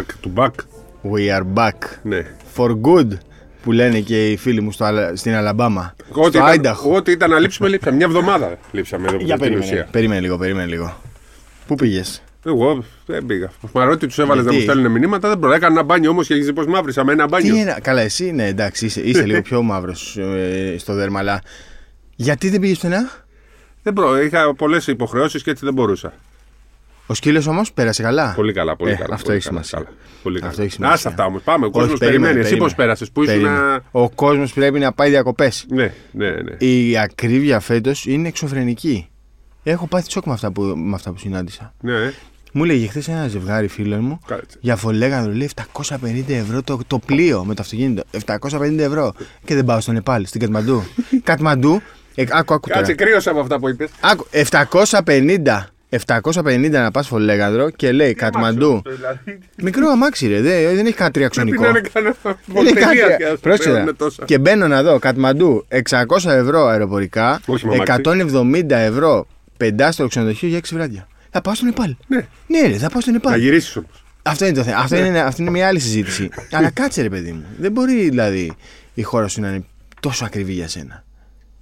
are back. Back to back. We are back. Ναι. For good. Που λένε και οι φίλοι μου στο, Αλα- στην Αλαμπάμα. Ό,τι στο ήταν, Άινταχο. ό,τι ήταν να λείψουμε, λείψαμε. Μια εβδομάδα λείψαμε εδώ που Για στην περίμενε. ουσία. Περίμενε λίγο, περίμενε λίγο. Πού πήγες; Εγώ δεν πήγα. Μαρότι τους έβαλες να Γιατί; μου στέλνουν μηνύματα, δεν μπορώ. Έκανα ένα μπάνιο όμως και έχεις πώς μαύρισα με ένα μπάνιο. Τι είναι, καλά, εσύ ναι, εντάξει, είσαι, είσαι λίγο πιο μαύρος στο δέρμα, αλλά. Γιατί δεν πήγες πουθενά; Δεν μπορώ. Είχα πολλές υποχρεώσεις και έτσι δεν μπορούσα. Ο σκύλος όμως πέρασε καλά. Πολύ καλά, πολύ Ε, καλά. αυτό πολύ έχει καλά, σημασία. καλά. Πολύ καλά. Αυτό έχει σημασία. Άστα αυτά όμως. Πάμε. Ο κόσμος Όχι, περίμενε, περιμένει. Εσύ πώς περίμενε. πέρασες, που ήσουν. Περίμενε. Ο κόσμος πρέπει να πάει διακοπές. Ναι, ναι, ναι. Η ακρίβεια φέτος είναι εξωφρενική. Έχω πάθει σοκ με αυτά που, με αυτά που συνάντησα. ναι. ε. Μου έλεγε χθες ένα ζευγάρι φίλων μου Κάτσε. για φολέγανδρο λέει 750 ευρώ το, το πλοίο με το αυτοκίνητο. 750 ευρώ. Και δεν πάω στο Νεπάλ, στην Κατμαντού. Κατμαντού, ε, άκου, άκου τώρα. Κάτσε, κρύωσα από αυτά που είπες. Άκου, 750. 750 να πας φολέγανδρο και λέει Κατμαντού. Μικρό αμάξι, ρε. Δεν, δεν έχει κάτι τριαξονικό. Πρέπει να είναι κανένα Δεν έχει κάτι. βολτεβία, Πρόσεχε. είναι τόσα. Και μπαίνω να δω Κατμαντού 600 ευρώ αεροπορικά, Όχι με αμάξι. 170 ευρώ πεντάστρο ξενοδοχείο για 6 βράδια. Θα πάω στο Νεπάλ. Ναι. Ναι, ρε, θα πάω στο Να Νεπάλ. γυρίσεις όμως. Αυτό είναι το θέμα. Αυτό είναι, αυτή είναι μια άλλη συζήτηση. Αλλά κάτσε, ρε παιδί μου. Δεν μπορεί δηλαδή η χώρα σου να είναι τόσο ακριβή για σένα.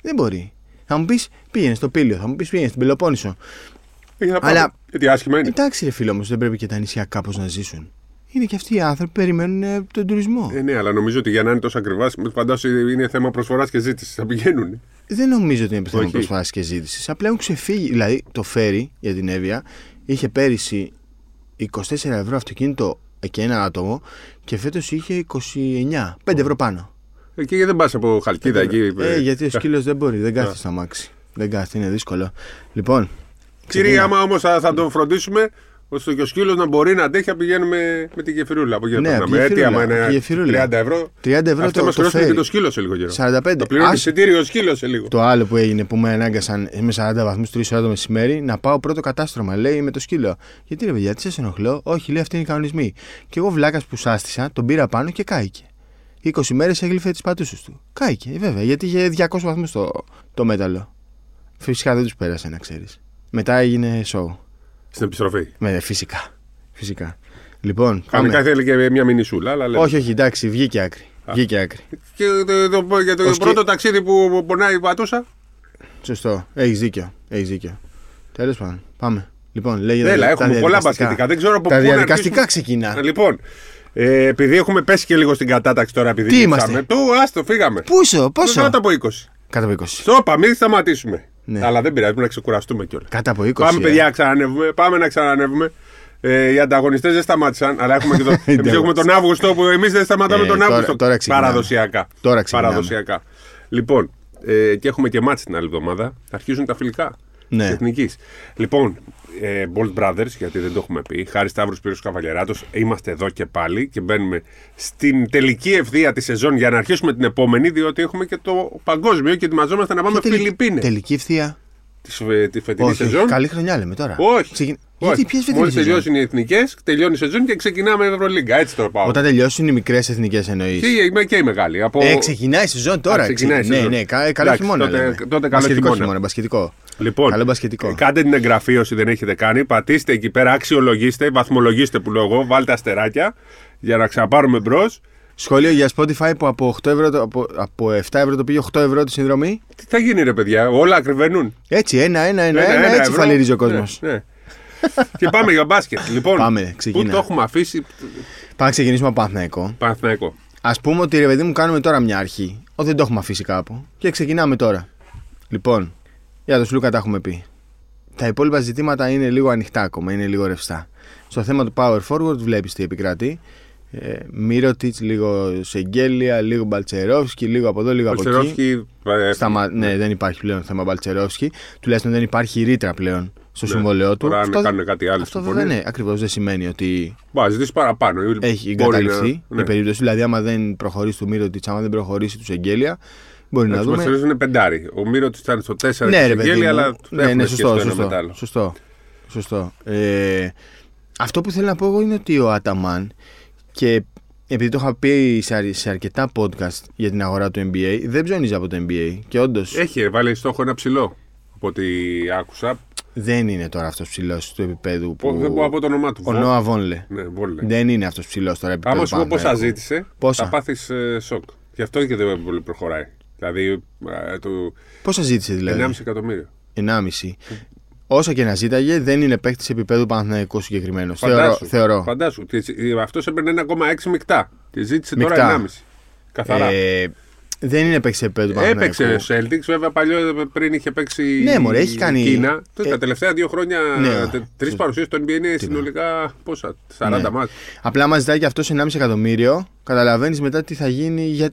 Δεν μπορεί. Θα μου πεις πήγαινε στο Πήλιο, θα μου πεις πήγαινε στην Πελοπόννησο. Αλλά- Αλλά. Γιατί άσχημα είναι. Εντάξει, ρε φίλο όμως, δεν πρέπει και τα νησιά κάπως να ζήσουν. Είναι και αυτοί οι άνθρωποι που περιμένουν ε, τον τουρισμό. Ε, ναι, αλλά νομίζω ότι για να είναι τόσο ακριβάς, φαντάζομαι είναι θέμα προσφοράς και ζήτησης. Θα πηγαίνουν. Δεν νομίζω ότι είναι θέμα Όχι. προσφοράς και ζήτησης. Απλά έχουν ξεφύγει. Δηλαδή, το φέρι για την Εύβοια είχε πέρυσι 24 ευρώ αυτοκίνητο και ένα άτομο και φέτος είχε 29. 5 ευρώ πάνω. Εκεί δεν πας από χαλκίδα εκεί. Ε, γιατί ο σκύλος δεν μπορεί, δεν κάθεται στο αμάξι. Δεν κάθεται, είναι δύσκολο. Λοιπόν. Κύριε, ξεκινά. άμα όμως θα, θα το φροντίσουμε, ώστε και ο σκύλος να μπορεί να αντέχει, να πηγαίνουμε με τη γεφυρούλα. Από εκεί Ναι, να από τη περνάμε. Ε, τι, γεφυρούλα, άμα από τη είναι γεφυρούλα. 30 ευρώ. 30 ευρώ Αυτό το, μας το χρειάζεται και φέρι. το σκύλος σε λίγο καιρό. 45. Το πληρώνει Ας- εισιτήριο ο σκύλος σε λίγο. Το άλλο που έγινε που με ανάγκασαν με 40 βαθμούς 3 ώρα το μεσημέρι να πάω πρώτο κατάστρωμα, λέει με το σκύλο. Γιατί ρε παιδιά, τι σας ενοχλώ, Όχι, λέει αυτοί είναι οι κανονισμοί. Και εγώ βλάκας που σάστησα, τον πήρα πάνω και κάηκε. 20 μέρες έγλυφε τις πατούσες του. Κάηκε, ε, βέβαια, γιατί είχε 200 βαθμούς το, το μέταλλο. Φυσικά δεν τους πέρασε, να ξέρεις. Μετά έγινε show. Στην επιστροφή. Με, φυσικά. Φυσικά. Λοιπόν, Κανονικά πάμε. θέλει και μια μινισούλα. Αλλά λέμε. Όχι, όχι, εντάξει, βγήκε άκρη. Βγήκε άκρη. Και το, το, για το Ο σκύ- πρώτο ταξίδι που πονάει η πατούσα. Σωστό. Έχεις δίκιο. Έχεις δίκιο. Τέλος πάντων, πάμε. Λοιπόν, λέγεται. Έλα, τα έχουμε πολλά διαδικαστικά. μπασκετικά. Δεν ξέρω από Τα πού να διαδικαστικά αρχίσουμε. ξεκινά. Λοιπόν, ε, επειδή έχουμε πέσει και λίγο στην κατάταξη τώρα, επειδή Τι γύψαμε, είμαστε; Το άστο, φύγαμε. Πόσο, πόσο; Κάτω από 20. Κάτω από 20. Στόπα, μην σταματήσουμε. Ναι. Αλλά δεν πειράζει, πρέπει να ξεκουραστούμε κιόλας. Κάτω από 20. Πάμε, ε. παιδιά, να ξανανεύουμε. Πάμε να ξανανεύουμε. Ε, οι ανταγωνιστές δεν σταμάτησαν, αλλά έχουμε και το, εμείς έχουμε τον Αύγουστο που εμείς δεν σταματάμε Ε, τον τώρα- Αύγουστο. τώρα ξεκινάμε. παραδοσιακά. Τώρα ξεκινάμε. παραδοσιακά. Λοιπόν, ε, και έχουμε και μάτς την άλλη εβδομάδα. Αρχίζουν τα φιλικά. Ναι. της Εθνικής. Λοιπόν, ε, Bolt Brothers, γιατί δεν το έχουμε πει. Χάρη Σταύρος Πύρος Καβαλιαράτος, είμαστε εδώ και πάλι και μπαίνουμε στην τελική ευθεία της σεζόν για να αρχίσουμε την επόμενη, διότι έχουμε και το παγκόσμιο και ετοιμαζόμαστε να πάμε Και τελη- Φιλιππίνες Τελική ευθεία; Τη, φε- τη φετινή Όχι, όχι, σεζόν. καλή χρονιά λέμε τώρα. Όχι. Ξεκιν- Όχι. Γιατί ποιες φετινές Μόλις τελειώσουν οι εθνικές, τελειώνει η σεζόν και ξεκινάμε η Ευρωλίγκα. Έτσι το πάω. Όταν τελειώσουν οι μικρές εθνικές εννοείς. Και, η- και η μεγάλη. Από... Ε, ξεκινάει η σεζόν τώρα. Α, ξεκινάει η ξε- σεζόν. Ναι, ναι, κα- καλό Εντάξει, χειμώνα. τότε- λέμε. τότε καλό Μπασκετικό χειμώνα. χειμώνα, μπασκετικό. Λοιπόν, Καλό μπασκετικό. ε, κάντε την εγγραφή όσοι δεν έχετε κάνει. Πατήστε εκεί πέρα, αξιολογήστε, βαθμολογήστε που λέω εγώ. Βάλτε αστεράκια για να ξαναπάρουμε μπρος. Σχόλιο για Spotify που από, 8 ευρώ, το- από, από 7 ευρώ το πήγε 8 ευρώ τη συνδρομή. Τι θα γίνει, ρε παιδιά, όλα ακριβενούν. Έτσι, ένα, ένα, ένα, Ένα, ένα, ένα έτσι ευρώ. φαλυρίζει ο κόσμος. Ναι, ναι. και πάμε για μπάσκετ. Λοιπόν, Πάμε, ξεκινά. πού το έχουμε αφήσει; Πάμε να ξεκινήσουμε από Παναθηναϊκό. Παναθηναϊκό. Α πούμε ότι ρε παιδί μου κάνουμε τώρα μια αρχή. Ότι δεν το έχουμε αφήσει κάπου. Και ξεκινάμε τώρα. Λοιπόν, για τον Σλούκα τα έχουμε πει. Τα υπόλοιπα ζητήματα είναι λίγο ανοιχτά ακόμα, είναι λίγο ρευστά. Στο θέμα του Power Forward βλέπεις τι επικρατεί. Ε, Μύρωτιτς, λίγο Σεγγέλια, λίγο Μπαλτσερόφσκι, λίγο από εδώ, λίγο από εκεί. Παλτσερόφσκι. ε, Σταμα... Ναι, δεν υπάρχει πλέον θέμα Μπαλτσερόφσκι. Τουλάχιστον δεν υπάρχει ρήτρα πλέον στο συμβολαιό του. Ναι, Τώρα αν κάνουν κάτι άλλο. αυτό βέβαια ναι, ακριβώς δεν σημαίνει ότι Μπορεί να ζητήσει παραπάνω. έχει Μπορεί εγκαταλειφθεί να- ναι. η περίπτωση. Δηλαδή, άμα δεν προχωρήσει του Μύρωτιτς, άμα δεν προχωρήσει του Σεγγέλια, μπορεί να Εντάξει, δούμε. Ο Μαρσελός είναι πεντάρι. Ο Μύρο τη ήταν στο 4 Ναι, και ρε η παιδί. Γέλη, μου. αλλά ναι, έχουν ναι, σχέση σωστό. το ένα Σωστό. με το άλλο. σωστό. σωστό. Ε, αυτό που θέλω να πω εγώ είναι ότι ο Αταμάν και επειδή το είχα πει σε, αρ- σε αρκετά podcast για την αγορά του NBA, δεν ψώνιζε από το NBA. Και όντω Έχει βάλει στόχο ένα ψηλό. Από ό,τι άκουσα. δεν είναι τώρα αυτός ψηλός του επίπεδου που. Δεν μπορώ από το όνομά του. Ο Νόα Βόνλε. Ναι, Βόλε. Δεν είναι αυτός ψηλός τώρα επίπεδο. Άμα σου πω πόσα Παναθηναϊκού. ζήτησε, Πόσα; θα πάθεις σοκ. Γι' αυτό και δεν πολύ προχωράει. Δηλαδή, ε, το Πόσα ζήτησε δηλαδή; 1,5 εκατομμύριο. 1,5. Όσα και να ζήταγε, δεν είναι παίκτης επίπεδου Παναθηναϊκού συγκεκριμένος. Θεωρώ. Φαντάσου. θεωρώ. Φαντάσου. Αυτός έπαιρνε 1,6 μεικτά. Και ζήτησε Μεικτά. τώρα 1,5. Καθαρά. Ε, δεν είναι παίκτης επίπεδου Παναθηναϊκού. Έπαιξε ο Celtics, βέβαια παλιό πριν είχε παίξει Ναι, μωρέ, έχει κάνει- η Κίνα. ε, τα τελευταία δύο χρόνια, ναι. τρεις παρουσίες στο NBA είναι συνολικά πόσα, 40 Ναι. μάτς. Απλά μα ζητάει και αυτός 1,5 εκατομμύριο. Καταλαβαίνεις μετά τι θα γίνει. Για...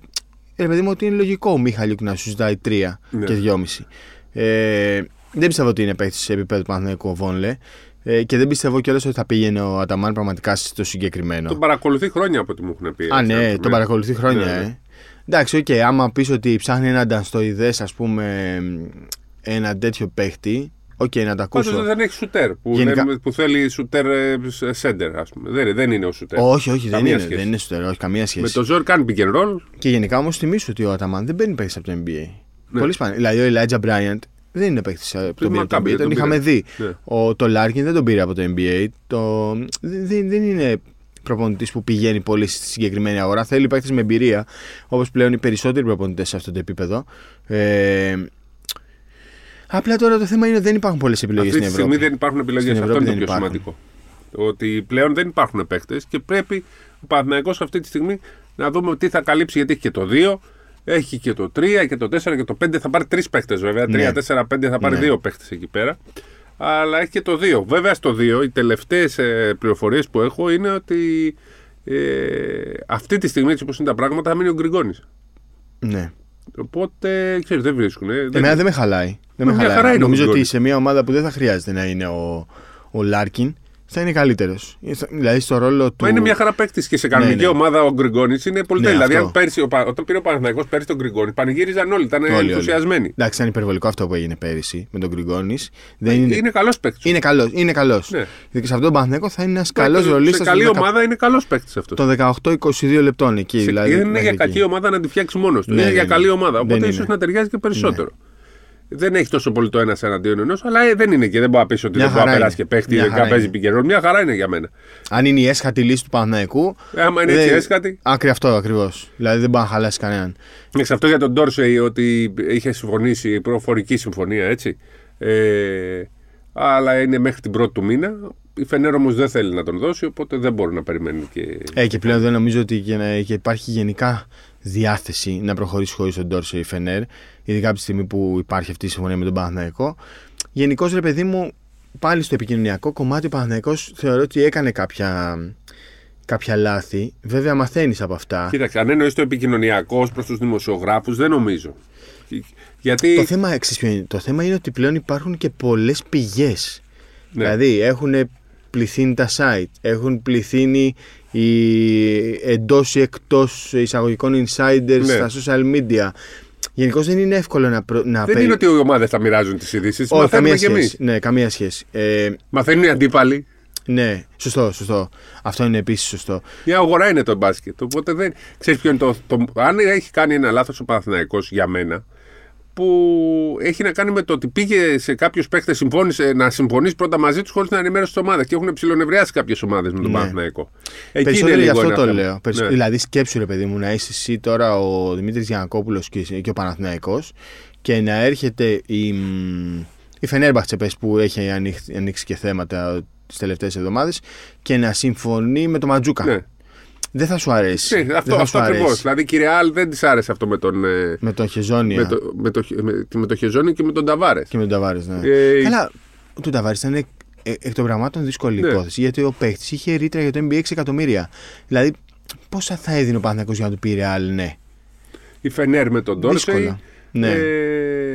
Ρε παιδί μου, ότι είναι λογικό ο Μιχαλιούκ να σου ζητάει 3 Ναι. και 2,5. Ε, δεν πιστεύω ότι είναι παίκτης σε επίπεδο Παναθηναϊκού ο Βόνλε. Ε, και δεν πιστεύω κιόλας ότι θα πήγαινε ο Αταμάν πραγματικά στο συγκεκριμένο. Τον παρακολουθεί χρόνια από ό,τι μου έχουν πει. Α, έτσι, ναι, να τον παρακολουθεί χρόνια, Ναι, ναι. ε. Εντάξει, οκ, άμα πεις ότι ψάχνει έναν Ντανστονοειδή, ας πούμε, ένα τέτοιο παίχτη, οκ, να τα Πάντως ακούσω. δεν έχει σουτέρ που, Γενικά- λέμε- που θέλει σουτέρ ε, σέντερ, ας πούμε. Δεν, δεν είναι ο σουτέρ. Όχι, όχι, δεν Καμία είναι, σχέση. δεν είναι στο όχι, καμία σχέση. Με το Ζορ κάνει pick and roll. Και γενικά όμως θυμήσου ότι ο Αταμάν δεν παίρνει παίχτη από το NBA. Ναι. Πολύ σπάνια. Δηλαδή ο Elijah Bryant δεν είναι παίχτης από το Μα NBA. κάποιοι Τον, δεν τον είχαμε πήραν. δει. Ναι. Ο, το Larkin δεν τον πήρε από το NBA. Το, δεν, δεν είναι προπονητής που πηγαίνει πολύ στη συγκεκριμένη αγορά. Θέλει παίχτε με εμπειρία, όπως πλέον οι περισσότεροι προπονητές σε αυτό το επίπεδο. Ε, απλά τώρα το θέμα είναι ότι δεν υπάρχουν πολλές επιλογές Αυτή στην τη Ευρώπη. στιγμή δεν υπάρχουν επιλογές. Στην Αυτό Ευρώπη είναι το δεν πιο υπάρχουν. σημαντικό. Ότι πλέον δεν υπάρχουν παίκτες και πρέπει ο Παναθηναϊκός αυτή τη στιγμή να δούμε τι θα καλύψει. Γιατί έχει και το 2, έχει και το 3 και το 4 και το 5. Θα πάρει τρεις παίκτε βέβαια. 3, Ναι. 4, 5 θα πάρει Ναι. δύο παίκτε εκεί πέρα. Αλλά έχει και το 2. Βέβαια στο 2 οι τελευταίες πληροφορίες που έχω είναι ότι ε, αυτή τη στιγμή έτσι όπως είναι τα πράγματα θα μείνει ο Γκριγκόνης. Ναι. Οπότε ξέρεις, δεν βρίσκουν. Ε, δεν- Εμένα δεν με χαλάει. Δεν με Μια χαλάει. χαρά είναι ο Νομίζω ότι Γκριγκόνης. σε μια ομάδα που δεν θα χρειάζεται να είναι ο, ο Λάρκιν θα είναι καλύτερος. Δηλαδή στο ρόλο του. Μα είναι μια χαρά παίκτης και σε κανονική Ναι, ναι. ομάδα ο Γκριγκόνης είναι πολύ Ναι, τέλειο. Δηλαδή, αυτό. αν πέρσι, ο Πα- όταν πήρε ο Παναθηναϊκός πέρσι τον Γκριγκόνη, πανηγύριζαν όλοι, ήταν Όλοι, όλοι. ενθουσιασμένοι. Εντάξει, ήταν υπερβολικό αυτό που έγινε πέρυσι με τον Γκριγκόνης. Δεν Είναι, είναι. είναι καλός παίκτης. Είναι καλός. Είναι καλός. Ναι. Και σε αυτόν τον Παναθηναϊκό θα είναι ένας καλός Σε ρολίστας καλή ομάδα είναι καλός παίκτης αυτός. των 18-22 λεπτών εκεί. δηλαδή, δεν είναι μέχρι για εκεί. κακή ομάδα να τη φτιάξει μόνος του. Ναι, είναι ναι, για ναι. καλή ομάδα. Δεν Οπότε ίσως είναι. να ταιριάζει και περισσότερο. Δεν έχει τόσο πολύ το ένας εναντίον ενός, αλλά ε, δεν είναι και δεν μπορεί να πεις ότι Μια δεν μπορεί να χαρά περάσει είναι. και παίχτη Μια και χαρά να παίζει είναι. πικερό. Μια χαρά είναι για μένα. Αν είναι η έσχατη λύση του Παναθηναϊκού. Ε, άμα είναι έτσι έσχατη. Άκρη αυτό ακριβώς. Δηλαδή δεν μπορεί να χαλάσει κανέναν. Εξ αυτό για τον Ντόρσεϊ ότι είχε συμφωνήσει προφορική συμφωνία, έτσι. Ε, αλλά είναι μέχρι την πρώτη του μήνα. Η Φενέρ όμως δεν θέλει να τον δώσει, οπότε δεν μπορεί να περιμένει και. Ε, και πλέον δεν νομίζω ότι και, να, και υπάρχει γενικά διάθεση να προχωρήσει χωρίς τον Ντόρσε η Φενέρ, ειδικά από τη στιγμή που υπάρχει αυτή η συμφωνία με τον Παναθηναϊκό. Γενικώς, ρε παιδί μου, πάλι στο επικοινωνιακό κομμάτι ο Παναθηναϊκός θεωρώ ότι έκανε κάποια, κάποια λάθη. Βέβαια, μαθαίνεις από αυτά. Κοίταξε, αν εννοείς το επικοινωνιακό προς τους δημοσιογράφους, δεν νομίζω. Γιατί. Το θέμα, ξέρεις ποιο είναι, το θέμα είναι ότι πλέον υπάρχουν και πολλές πηγές. Ναι. Δηλαδή έχουν πληθύνει τα site, έχουν πληθύνει οι εντός ή εκτός εισαγωγικών insiders Ναι. στα social media. Γενικώς δεν είναι εύκολο να. Προ... να δεν περι- είναι ότι οι ομάδες θα μοιράζουν τις ειδήσεις. Όχι, Μαθαίνουμε καμία κι εμείς. σχέση. Ναι, καμία σχέση. Ε, Μαθαίνουν οι αντίπαλοι. ναι, σωστό, σωστό. Αυτό είναι επίσης σωστό. Μια αγορά είναι το μπάσκετ. Οπότε δεν. Ξέρεις ποιο είναι το, το. Αν έχει κάνει ένα λάθος ο Παναθηναϊκός για μένα, που έχει να κάνει με το ότι πήγε σε κάποιους παίχτες, συμφώνησε να συμφωνήσει πρώτα μαζί τους χωρίς να ενημέρωσε τη ομάδα. Και έχουν ψηλονευριάσει κάποιες ομάδες με τον Ναι. Παναθηναϊκό. Εκεί Περισσότερο είναι γι' λίγο αυτό ένα το θέμα. λέω. Περισ- Ναι. Δηλαδή, σκέψου ρε παιδί μου να είσαι εσύ τώρα ο Δημήτρης Γιανακόπουλος και, και ο Παναθηναϊκός και να έρχεται η, μ, η Φενέρμπαχτσε πες, που έχει ανοίξει, ανοίξει και θέματα τις τελευταίες εβδομάδες και να συμφωνεί με τον Ματζούκα. Ναι. Δεν θα σου αρέσει. Ναι, Δεν αυτό θα αυτό σου αρέσει. ακριβώ. Δηλαδή, κύριε Αλ, δεν της άρεσε αυτό με τον. ε, Με τον Χεζόνια Με το, με, το, με, με το Χεζόνι και με τον Ταβάρες. και με τον Ταβάρη. Ναι. Ε, Καλά, ο του Ταβάρη ήταν εκ, ε, εκ των πραγμάτων δύσκολη Ναι. υπόθεση γιατί ο παίχτης είχε ρήτρα για το NBA 6 εκατομμύρια. Δηλαδή, πόσα θα έδινε ο Παναθηναϊκός για να του πει ρεάλ, ναι. Η Φενέρ με τον Ντόρσεϊ. Δύσκολα. Ναι.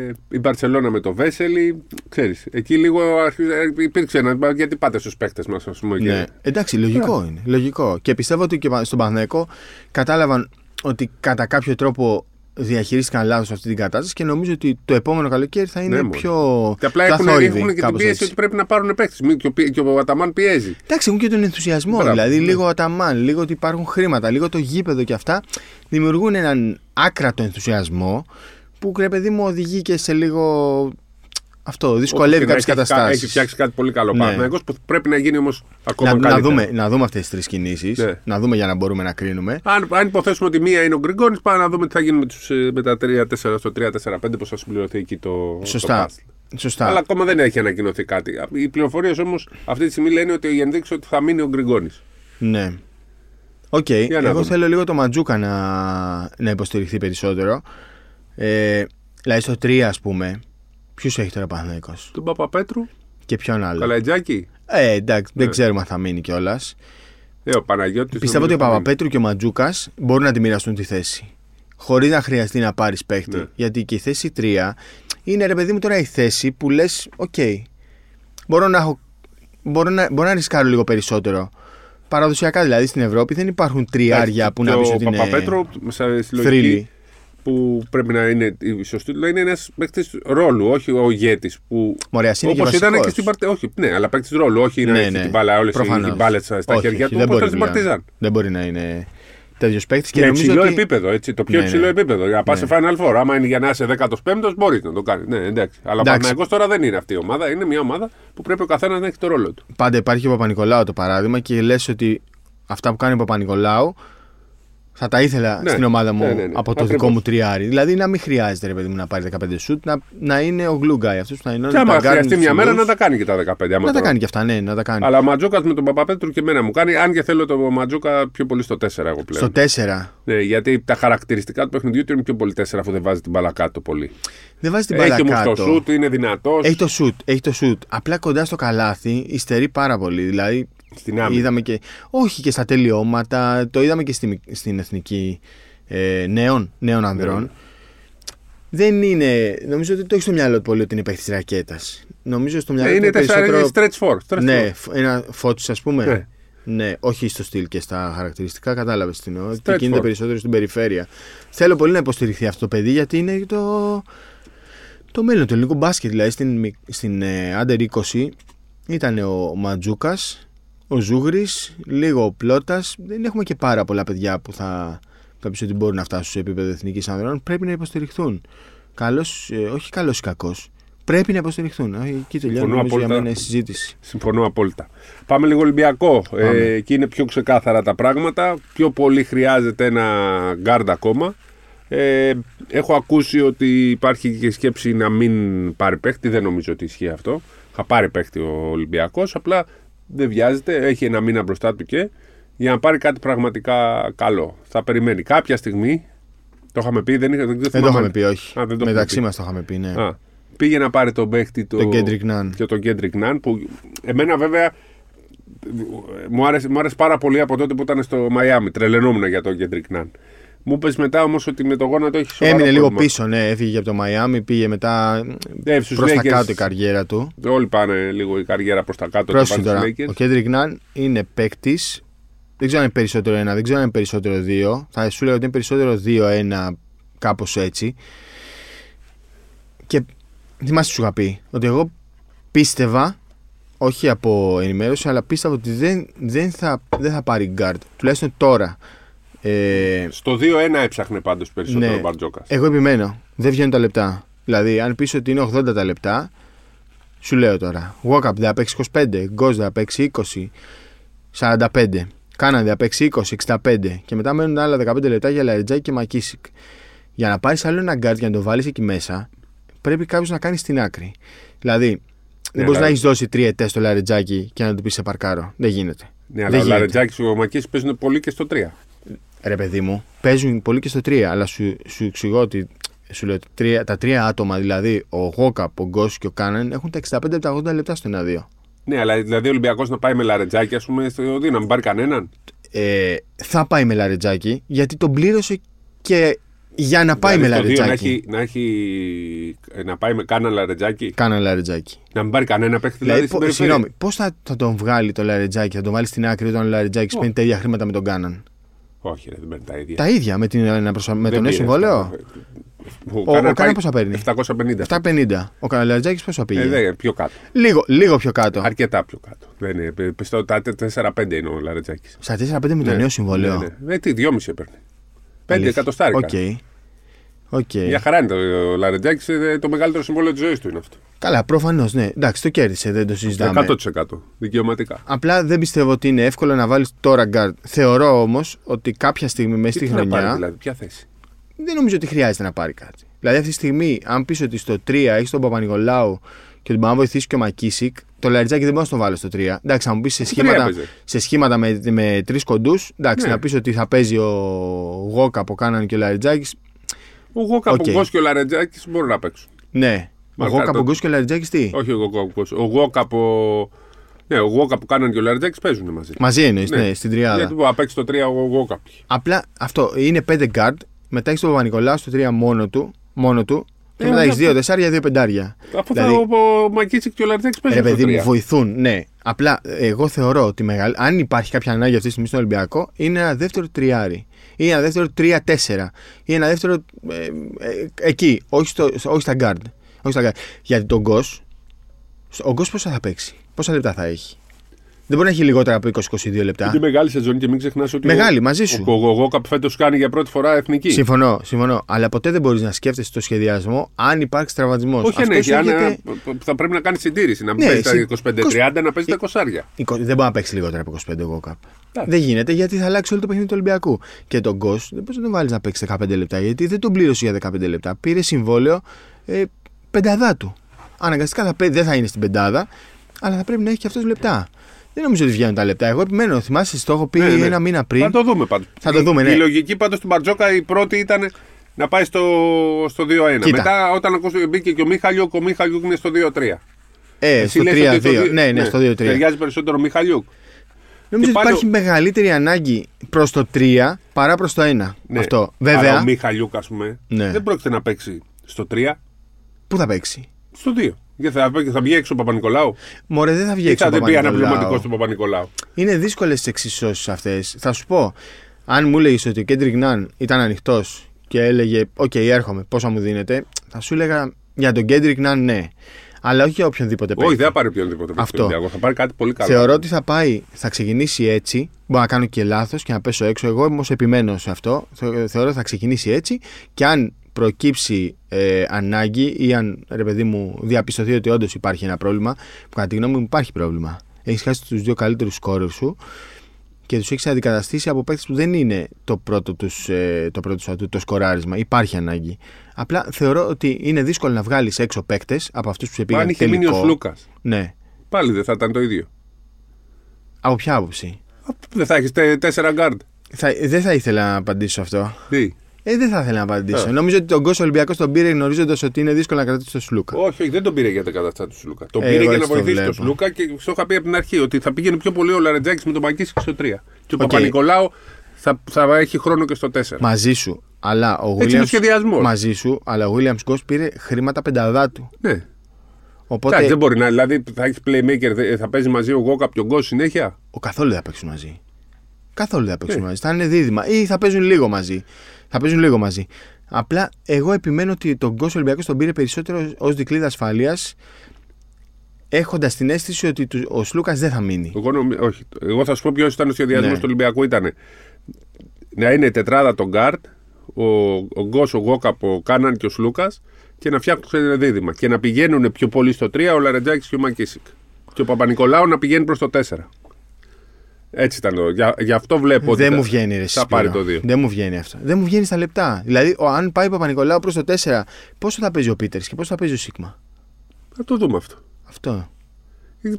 Ε, η Μπαρσελόνα με το Βέσελη. Ξέρεις, εκεί λίγο αρχι- ε, υπήρξε ένα. Γιατί πάτε στους παίκτες μας, ας πούμε. Ναι. Και... Εντάξει, λογικό είναι. Λογικό. Και πιστεύω ότι και στον Παναθηναϊκό κατάλαβαν ότι κατά κάποιο τρόπο διαχειρίστηκαν λάθος αυτή την κατάσταση και νομίζω ότι το επόμενο καλοκαίρι θα είναι Ναι, μόνο. πιο. Και απλά πιο έχουν, αθόρυβη, έχουν και την κάπως πίεση έτσι. ότι πρέπει να πάρουν παίκτες. Και, ο πι- και ο Αταμάν πιέζει. Εντάξει, έχουν και τον ενθουσιασμό. Μπράβο, δηλαδή, ναι. λίγο ο Αταμάν, λίγο ότι υπάρχουν χρήματα, λίγο το γήπεδο και αυτά δημιουργούν έναν άκρατο ενθουσιασμό που ρε παιδί μου οδηγεί και σε λίγο Αυτό δυσκολεύει κάποιες Έχει καταστάσεις. φτιάξει κάτι πολύ καλό Ναι. ναι. που πρέπει να γίνει όμως ακόμα Να, να καλύτερα. δούμε, να δούμε αυτές τις τρεις κινήσεις. Ναι. Να δούμε για να μπορούμε να κρίνουμε. Αν, αν υποθέσουμε ότι μία είναι ο Γκριγκόνης, πάμε να δούμε τι θα γίνει με, τους, ε, με τα 3-4 στο 3-4-5, πώς θα συμπληρωθεί εκεί το. Σωστά. Το puzzle. Σωστά. Αλλά ακόμα δεν έχει ανακοινωθεί κάτι. Οι πληροφορίες όμως αυτή τη στιγμή λένε ότι οι ενδείξεις ότι θα μείνει ο Γκριγκόνης. Ναι. Οκ. να Εγώ δούμε. θέλω λίγο το Ματζούκα να, να υποστηριχθεί περισσότερο. Ε, δηλαδή στο 3, ας πούμε, ποιους έχει τώρα ο Παναθηναϊκός; Τον Παπαπέτρου, και ποιον άλλο; Καλατζάκη. Ε, εντάξει, Ναι. δεν ξέρουμε αν θα μείνει κιόλας. Ε, ο Παναγιώτης. Πιστεύω ότι ο Παπαπέτρου και ο Ματζούκας μπορούν να τη μοιραστούν τη θέση. Χωρίς να χρειαστεί να πάρεις παίχτη. Ναι. Γιατί και η θέση 3 είναι ρε παιδί μου τώρα η θέση που λες: Οκ, μπορώ να έχω. Μπορώ να, μπορώ να ρισκάρω λίγο περισσότερο. Παραδοσιακά δηλαδή στην Ευρώπη δεν υπάρχουν τριάρια που να πεις ότι Ο είναι. Παπαπέτρου, σε θρύλοι. Συλλογική που πρέπει να είναι η σωστή του, είναι ένας παίκτης ρόλου, όχι ο ηγέτης. Που... Μωρέ, ας είναι και Όπως ήταν βασικός. και στην Παρτιζάν. Όχι, ναι, αλλά παίκτης ρόλου, όχι να Ναι, έχει ναι. την μπάλα, όλες Προφανώς. οι μπάλε στα Όχι, χέρια όχι, του. δεν Όπως μπορεί ήταν στην να- Παρτιζάν. Δεν μπορεί να είναι τέτοιος παίκτης. Και Και νομίζω υψηλό ότι. επίπεδο, έτσι, το πιο Ναι, υψηλό ναι. επίπεδο. Για να πας Ναι. σε Final Four. Άμα είναι για να είσαι 15ο, μπορείς να το κάνεις. Ναι, εντάξει. Αλλά ο Εντάξει. Παναγιώ τώρα δεν είναι αυτή η ομάδα. Είναι μια ομάδα που πρέπει ο καθένας να έχει το ρόλο του. Πάντα υπάρχει ο Παπα-Νικολάου το παράδειγμα και λες ότι αυτά που κάνει ο Παπα-Νικολάου θα τα ήθελα Ναι. στην ομάδα μου Ναι, ναι, ναι. από το Ακριβώς. δικό μου τριάρι. Δηλαδή να μην χρειάζεται ρε παιδί μου να πάρει 15 σουτ, να, να είναι ο glue guy αυτός που θα είναι. Και άμα χρειαστεί μια μέρα να τα κάνει και τα 15. άμα Να τα το- κάνει και αυτά, ναι, να τα κάνει. Αλλά ο Ματζούκας με τον Παπαπέτρου και εμένα μου κάνει. Αν και θέλω τον Ματζούκα πιο πολύ στο 4 εγώ πλέον. Στο 4 Ναι, γιατί τα χαρακτηριστικά του παιχνιδιού του είναι πιο πολύ 4 αφού δεν βάζει την μπάλα κάτω πολύ. δεν βάζει την μπάλα Έχει όμω κάτω. το σουτ, είναι δυνατός. Έχει το shoot, έχει το shoot. Απλά κοντά στο καλάθι υστερεί πάρα πολύ. Δηλαδή Στην άμυνα. είδαμε και. Όχι και στα τελειώματα, το είδαμε και στη, στην εθνική ε, νέων, νέων ανδρών. Ναι. Δεν είναι. Νομίζω ότι το έχει στο μυαλό του πολύ ότι είναι παίχτη ρακέτας. Νομίζω στο μυαλό Ε, του είναι είναι 4 είναι περισσότερο. stretch four. stretch Ναι, four. φ- ένα φώτη, ας πούμε. Ναι. Ναι, όχι στο στυλ και στα χαρακτηριστικά, κατάλαβες τι εννοώ. Και Stretch κινείται four. περισσότερο στην περιφέρεια. Θέλω πολύ να υποστηριχθεί αυτό το παιδί γιατί είναι το, το μέλλον του ελληνικού μπάσκετ. Δηλαδή στην, μικ- στην ε, Under 20 ήταν ο Ματζούκα, ο Ζούγρης, λίγο ο Πλότα. Δεν έχουμε και πάρα πολλά παιδιά που θα, θα πει ότι μπορούν να φτάσουν σε επίπεδο εθνικής ανδρών. Πρέπει να υποστηριχθούν. Καλός, όχι καλός ή κακός. Πρέπει να υποστηριχθούν. Ε, Εκεί τελειώνει Συμφωνώ νομίζω για απόλυτα. μένα η συζήτηση. Συμφωνώ απόλυτα. Πάμε λίγο Ολυμπιακό. Πάμε. Ε, εκεί είναι πιο ξεκάθαρα τα πράγματα. Πιο πολύ χρειάζεται ένα γκάρντ ακόμα. Ε, έχω ακούσει ότι υπάρχει και σκέψη να μην πάρει παίχτη. Δεν νομίζω ότι ισχύει αυτό. Θα πάρει παίχτη ο Ολυμπιακός. Απλά δεν βιάζεται. Έχει ένα μήνα μπροστά του και για να πάρει κάτι πραγματικά καλό. Θα περιμένει κάποια στιγμή. Το είχαμε πει, δεν, είχα, δεν, Δεν το θυμάμαι. είχαμε πει, όχι. Α, δεν το Μεταξύ είχαμε μας το είχαμε πει, ναι. Α, πήγε να πάρει τον παίχτη το, Τον Kendrick Nunn. και τον Kendrick Nunn που εμένα βέβαια μου άρεσε, μου άρεσε πάρα πολύ από τότε που ήταν στο Μαϊάμι. Τρελαινόμουν για τον Kendrick Nunn. Μου είπε μετά όμως ότι με το γόνατο έχεις σοβαρό Έμεινε λίγο πρόβλημα. πίσω, ναι. Έφυγε από το Μαϊάμι, πήγε μετά Ε, στους προς τα Lakers κάτω η καριέρα του. Όλοι πάνε λίγο η καριέρα προς τα κάτω. και Πρόσεχε πάνε τώρα. στους Ο Lakers. Κέντρικ Ναν είναι παίκτης. Δεν ξέρω αν είναι περισσότερο ένα, δεν ξέρω αν είναι περισσότερο δύο. Θα σου λέω ότι είναι περισσότερο δύο-ένα, κάπως έτσι. Και θυμάσαι τι σου είχα πει, ότι εγώ πίστευα, όχι από ενημέρωση, αλλά πίστευα ότι δεν, δεν, θα, δεν θα πάρει guard. Τουλάχιστον τώρα. Ε, Στο 2-1 έψαχνε πάντως περισσότερο Ναι. ο Μπαρτζόκας. Εγώ επιμένω. Δεν βγαίνουν τα λεπτά. Δηλαδή, αν πεις ότι είναι 80 τα λεπτά, σου λέω τώρα. Walkup δεν θα παίξεις 25, Ghost δεν θα παίξει 20, 45. Κάναν δεν θα παίξει 20, 65. Και μετά μένουν άλλα 15 λεπτά για Λαριτζάκη και Μακίσικ. Για να πάρεις άλλο ένα guard για να το βάλεις εκεί μέσα, πρέπει κάποιος να κάνει στην άκρη. Δηλαδή, δεν Ναι, μπορείς αλλά- να έχεις δώσει τρία ετέ στο Λαριτζάκη και να του πεις σε παρκάρω. Δεν γίνεται. Ναι, αλλά δεν ο γίνεται. Λαρετζάκη και ο Μακή παίζουν πολύ και στο 3. Ρε παιδί μου, παίζουν πολύ και στο 3, αλλά σου, σου εξηγώ ότι σου λέω, ότι τρία- τα τρία άτομα, δηλαδή ο Γόκαπ, ο Γκος και ο Κάναν, έχουν τα 65 από τα 80 λεπτά στο 1-2. Ναι, αλλά δηλαδή ο Ολυμπιακός να πάει με Λαρετζάκη, ας πούμε, στο 2 να μην πάρει κανέναν; Ε, θα πάει με λαρετζάκι, γιατί τον πλήρωσε και για να πάει Δηλαδή, με στο δύο λαρετζάκι. Να, έχει, να, έχει, να πάει με κάνα Λαρετζάκη; Κάναν λαρετζάκι. Να μην πάρει κανένα παίχτη Δηλαδή, δηλαδή, στην πο- περιφέρεια; συγγνώμη, πώς θα, θα τον βγάλει το λαρετζάκι, θα τον βάλει στην άκρη όταν ο λαρετζάκι παίρνει τα ίδια χρήματα με τον Κάναν; Όχι, ρε, δεν παίρνει τα ίδια. Τα ίδια με, την, με το Δεν νέο πήρε συμβόλαιο; αυτά. Ο, ο Κάναν Κάναν πάει πόσα παίρνει; 750. 750. Ο Καναλαριτζάκη πόσο πήγε; Ε, δε, πιο κάτω. λίγο, λίγο πιο κάτω. Αρκετά πιο κάτω. Δεν είναι. Πιστεύω τα 4-5 είναι ο Λαρετζάκης. Στα 4-5 με το νέο συμβόλαιο; Ναι, ναι. Ε, τι, 2,5 έπαιρνε. 5 Αλήθεια. εκατοστάρικα. OK. OK. Μια χαρά είναι το ο Λαρεντζάκης, ε, το μεγαλύτερο συμβόλαιο της ζωής του είναι αυτό. Καλά, προφανώς, ναι. Εντάξει, το κέρδισε, δεν το συζητάμε. 100% δικαιωματικά. Απλά δεν πιστεύω ότι είναι εύκολο να βάλεις τώρα γκαρντ. Θεωρώ όμως ότι κάποια στιγμή μέσα στη Τι να χρονιά πάρει, δηλαδή, ποια θέση; δεν νομίζω ότι χρειάζεται να πάρει κάτι. Δηλαδή αυτή τη στιγμή, αν πεις ότι στο 3 έχεις τον Παπα-Νικολάου και τον μπορεί να βοηθήσει και ο Μακίσικ, το Λαρεντζάκη δεν μπορεί να τον βάλει στο 3. Εντάξει, θα μου πεις σε Στο τρία σχήματα, έπαιζε. σε σχήματα με, με τρεις κοντούς, εντάξει, Ναι. να πεις ότι θα παίζει ο Γόκα που κάνανε και ο Λαριτζάκη. Ο Γόκα Οκ. okay. και ο Λαρετζάκης μπορούν να παίξουν. Ναι. Ο Μα Γόκα κάτω. που και ο Λαριτζάκη τι; Όχι ο Γόκα. Ο Γόκα που. Ναι, ο Γόκα που κάνανε και ο Λαρετζάκης παίζουν μαζί. Μαζί εννοείς, ναι, Ναι. στην τριάδα. Γιατί μπορεί να παίξει το 3 ο Γόκα. Απλά αυτό είναι 5 guard, μετά έχεις τον Παπα-Νικολάου στο 3 μόνο του, μόνο του και Ε, μετά αλλά έχει 2 τεσσάρια, 2 πεντάρια. Αφού Δηλαδή- θα, ο, ο Μακίτσικ και ο Λαρετζάκης παίζουν Ρε στο παιδί μου, 3. βοηθούν, ναι. Απλά ε, εγώ θεωρώ ότι μεγάλη, αν υπάρχει κάποια ανάγκη αυτή τη στιγμή στον Ολυμπιακό, είναι ένα δεύτερο τριάρι. Ή ένα δεύτερο 3-4. Ή ένα δεύτερο. ε, ε, εκεί, όχι, στο, όχι στα guard. Όχι στα guard. Γιατί τον Γκος, ο Γκος πόσα θα παίξει, πόσα λεπτά θα έχει; Δεν μπορεί να έχει λιγότερα από 20-22 λεπτά. Είναι μεγάλη σεζόν και μην ξεχνάς ότι. Μεγάλη, ο, μαζί σου. Ο, ο, ο Γόκα φέτος κάνει για πρώτη φορά εθνική. Συμφωνώ, συμφωνώ. Αλλά ποτέ δεν μπορείς να σκέφτεσαι το σχεδιασμό αν υπάρξει τραυματισμός. Όχι, ναι, και αν, ε, θα πρέπει να κάνεις συντήρηση. Να μην Ναι, παίζεις τα συ- 25-30, να παίζεις τα 20. Δεν μπορεί να παίξεις λιγότερα από 25 εγώ κάπου. Εντάξει. Δεν γίνεται γιατί θα αλλάξει όλο το παιχνίδι του Ολυμπιακού. Και τον Γκος δεν μπορείς να τον βάλεις να παίξει 15 λεπτά γιατί δεν τον πλήρωσε για 15 λεπτά. Πήρε συμβόλαιο ε, πενταδά του. Αναγκαστικά θα, παί- δεν θα είναι στην πεντάδα, αλλά θα πρέπει να έχει και αυτός λεπτά. Δεν νομίζω ότι βγαίνουν τα λεπτά. Εγώ επιμένω, θυμάσαι, το έχω πει Ναι, ναι. ένα μήνα πριν. Θα το δούμε πάντως. Θα το δούμε, ναι. Η λογική πάντως του Μπαρτζόκα η πρώτη ήταν να πάει στο, στο 2-1. Κοίτα. Μετά όταν ακούς- μπήκε και ο Μιχαλιούκ, ο Μιχαλιούκ είναι στο 2-3. Ε, Εσύ στο λες 3-2. ότι το δι- Ναι, ναι, στο 2-3. Ταιριάζει περισσότερο ο Μιχαλιούκ. Νομίζω Και ότι πάλι υπάρχει μεγαλύτερη ανάγκη προς το 3 παρά προς το 1. Ναι. Αυτό. Αλλά Βέβαια, ο Μιχαλιούκ, ας πούμε, Ναι. δεν πρόκειται να παίξει στο 3, πού θα παίξει; στο 2. Γιατί θα, θα βγει έξω ο Παπα-Νικολάου. Μωρέ, δεν θα βγει Ή έξω θα ο δεν πει Παπα-Νικολάου. αναπληρωματικός του Παπα-Νικολάου; Είναι δύσκολες τις εξισώσεις αυτές. Θα σου πω, αν μου έλεγε ότι ο Κέντρικ Ναν ήταν ανοιχτός και έλεγε: Οκ, έρχομαι, πόσα μου δίνετε, θα σου έλεγα για τον Κέντρικ Ναν ναι. Αλλά όχι για οποιονδήποτε Όχι, παίκτη. δεν θα πάρει οποιονδήποτε παίκτη Αυτό. του Ολυμπιακού. Θα πάρει κάτι πολύ καλό. Θεωρώ ότι θα πάει, θα ξεκινήσει έτσι. Μπορώ να κάνω και λάθος και να πέσω έξω. Εγώ όμως επιμένω σε αυτό. Θε- Θεωρώ ότι θα ξεκινήσει έτσι και αν προκύψει ε, ανάγκη ή αν ρε παιδί μου διαπιστωθεί ότι όντως υπάρχει ένα πρόβλημα, που κατά τη γνώμη μου υπάρχει πρόβλημα. Έχεις χάσει τους δύο καλύτερους σκόρερ σου και τους έχεις αντικαταστήσει από παίκτες που δεν είναι το πρώτο τους ε, το πρώτο τους ατού, το σκοράρισμα. Υπάρχει ανάγκη. Απλά θεωρώ ότι είναι δύσκολο να βγάλεις έξω παίκτες από αυτούς που σε Μα πήγαν αν είχε μείνει ο τελικό. Σλούκας, Ναι. πάλι δεν θα ήταν το ίδιο. Από ποια άποψη; Δεν θα έχεις τέσσερα γκάρντ. Θα, δεν θα ήθελα να απαντήσω σε αυτό. Τι; Ε, δεν θα ήθελα να απαντήσω. Ε. Νομίζω ότι τον Γκος ο Ολυμπιακός τον πήρε γνωρίζοντας ότι είναι δύσκολο να κρατήσει το Σλούκα. Όχι, όχι, δεν τον πήρε για τα καταστάτη του Σλούκα. Τον Ε, πήρε εγώ για να έτσι το βοηθήσει τον βλέπω. Σλούκα και στο είχα πει από την αρχή ότι θα πήγαινε πιο πολύ ο Λαρετζάκης με τον Μακίση στο 3. Και ο Οκ. Παπα-Νικολάου θα, θα έχει χρόνο και στο 4. Μαζί σου. Αλλά ο Έτσι είναι ο Williams, σχεδιασμός. μαζί σου, αλλά ο Williams Γκος πήρε χρήματα πενταδά του. Ναι. Οπότε Εντάξει, δεν μπορεί να. Δηλαδή θα έχεις playmaker, δε- θα παίζει μαζί ο Γόκα και ο Γκο συνέχεια; ο καθόλου δεν θα παίξουν μαζί. Καθόλου δεν θα παίξουν Ναι. μαζί. Θα είναι δίδυμα. Ή θα παίζουν λίγο μαζί. Θα παίζουν λίγο μαζί. Απλά εγώ επιμένω ότι τον Γκος Ολυμπιακός τον πήρε περισσότερο ως δικλίδα ασφαλεία. Έχοντας την αίσθηση ότι του- ο Σλούκας δεν θα μείνει. Εγώ, νομι... όχι, εγώ θα σου πω ποιος ήταν ο σχεδιασμός Ναι. του Ολυμπιακού. Ήταν να είναι τετράδα τον Γκάρτ, ο, ο Γκος, ο Γόκα, ο Κάναν και ο Σλούκας και να φτιάξουν ένα δίδυμα. Και να πηγαίνουν πιο πολύ στο 3 ο Λαρετζάκης και ο Μακίσικ. Και ο Παπα-Νικολάου να πηγαίνει προς το 4. Έτσι ήταν. το- Για, γι' αυτό βλέπω ότι Δεν θα- μου βγαίνει ρε Θα Σπύρο. πάρει το 2. Δεν μου βγαίνει αυτό. Δεν μου βγαίνει στα λεπτά. Δηλαδή, ο, αν πάει ο Παπα-Νικολάου προς το 4, πόσο θα παίζει ο Πίτερς και πόσο θα παίζει ο Σίκμα; Θα το δούμε αυτό. Αυτό.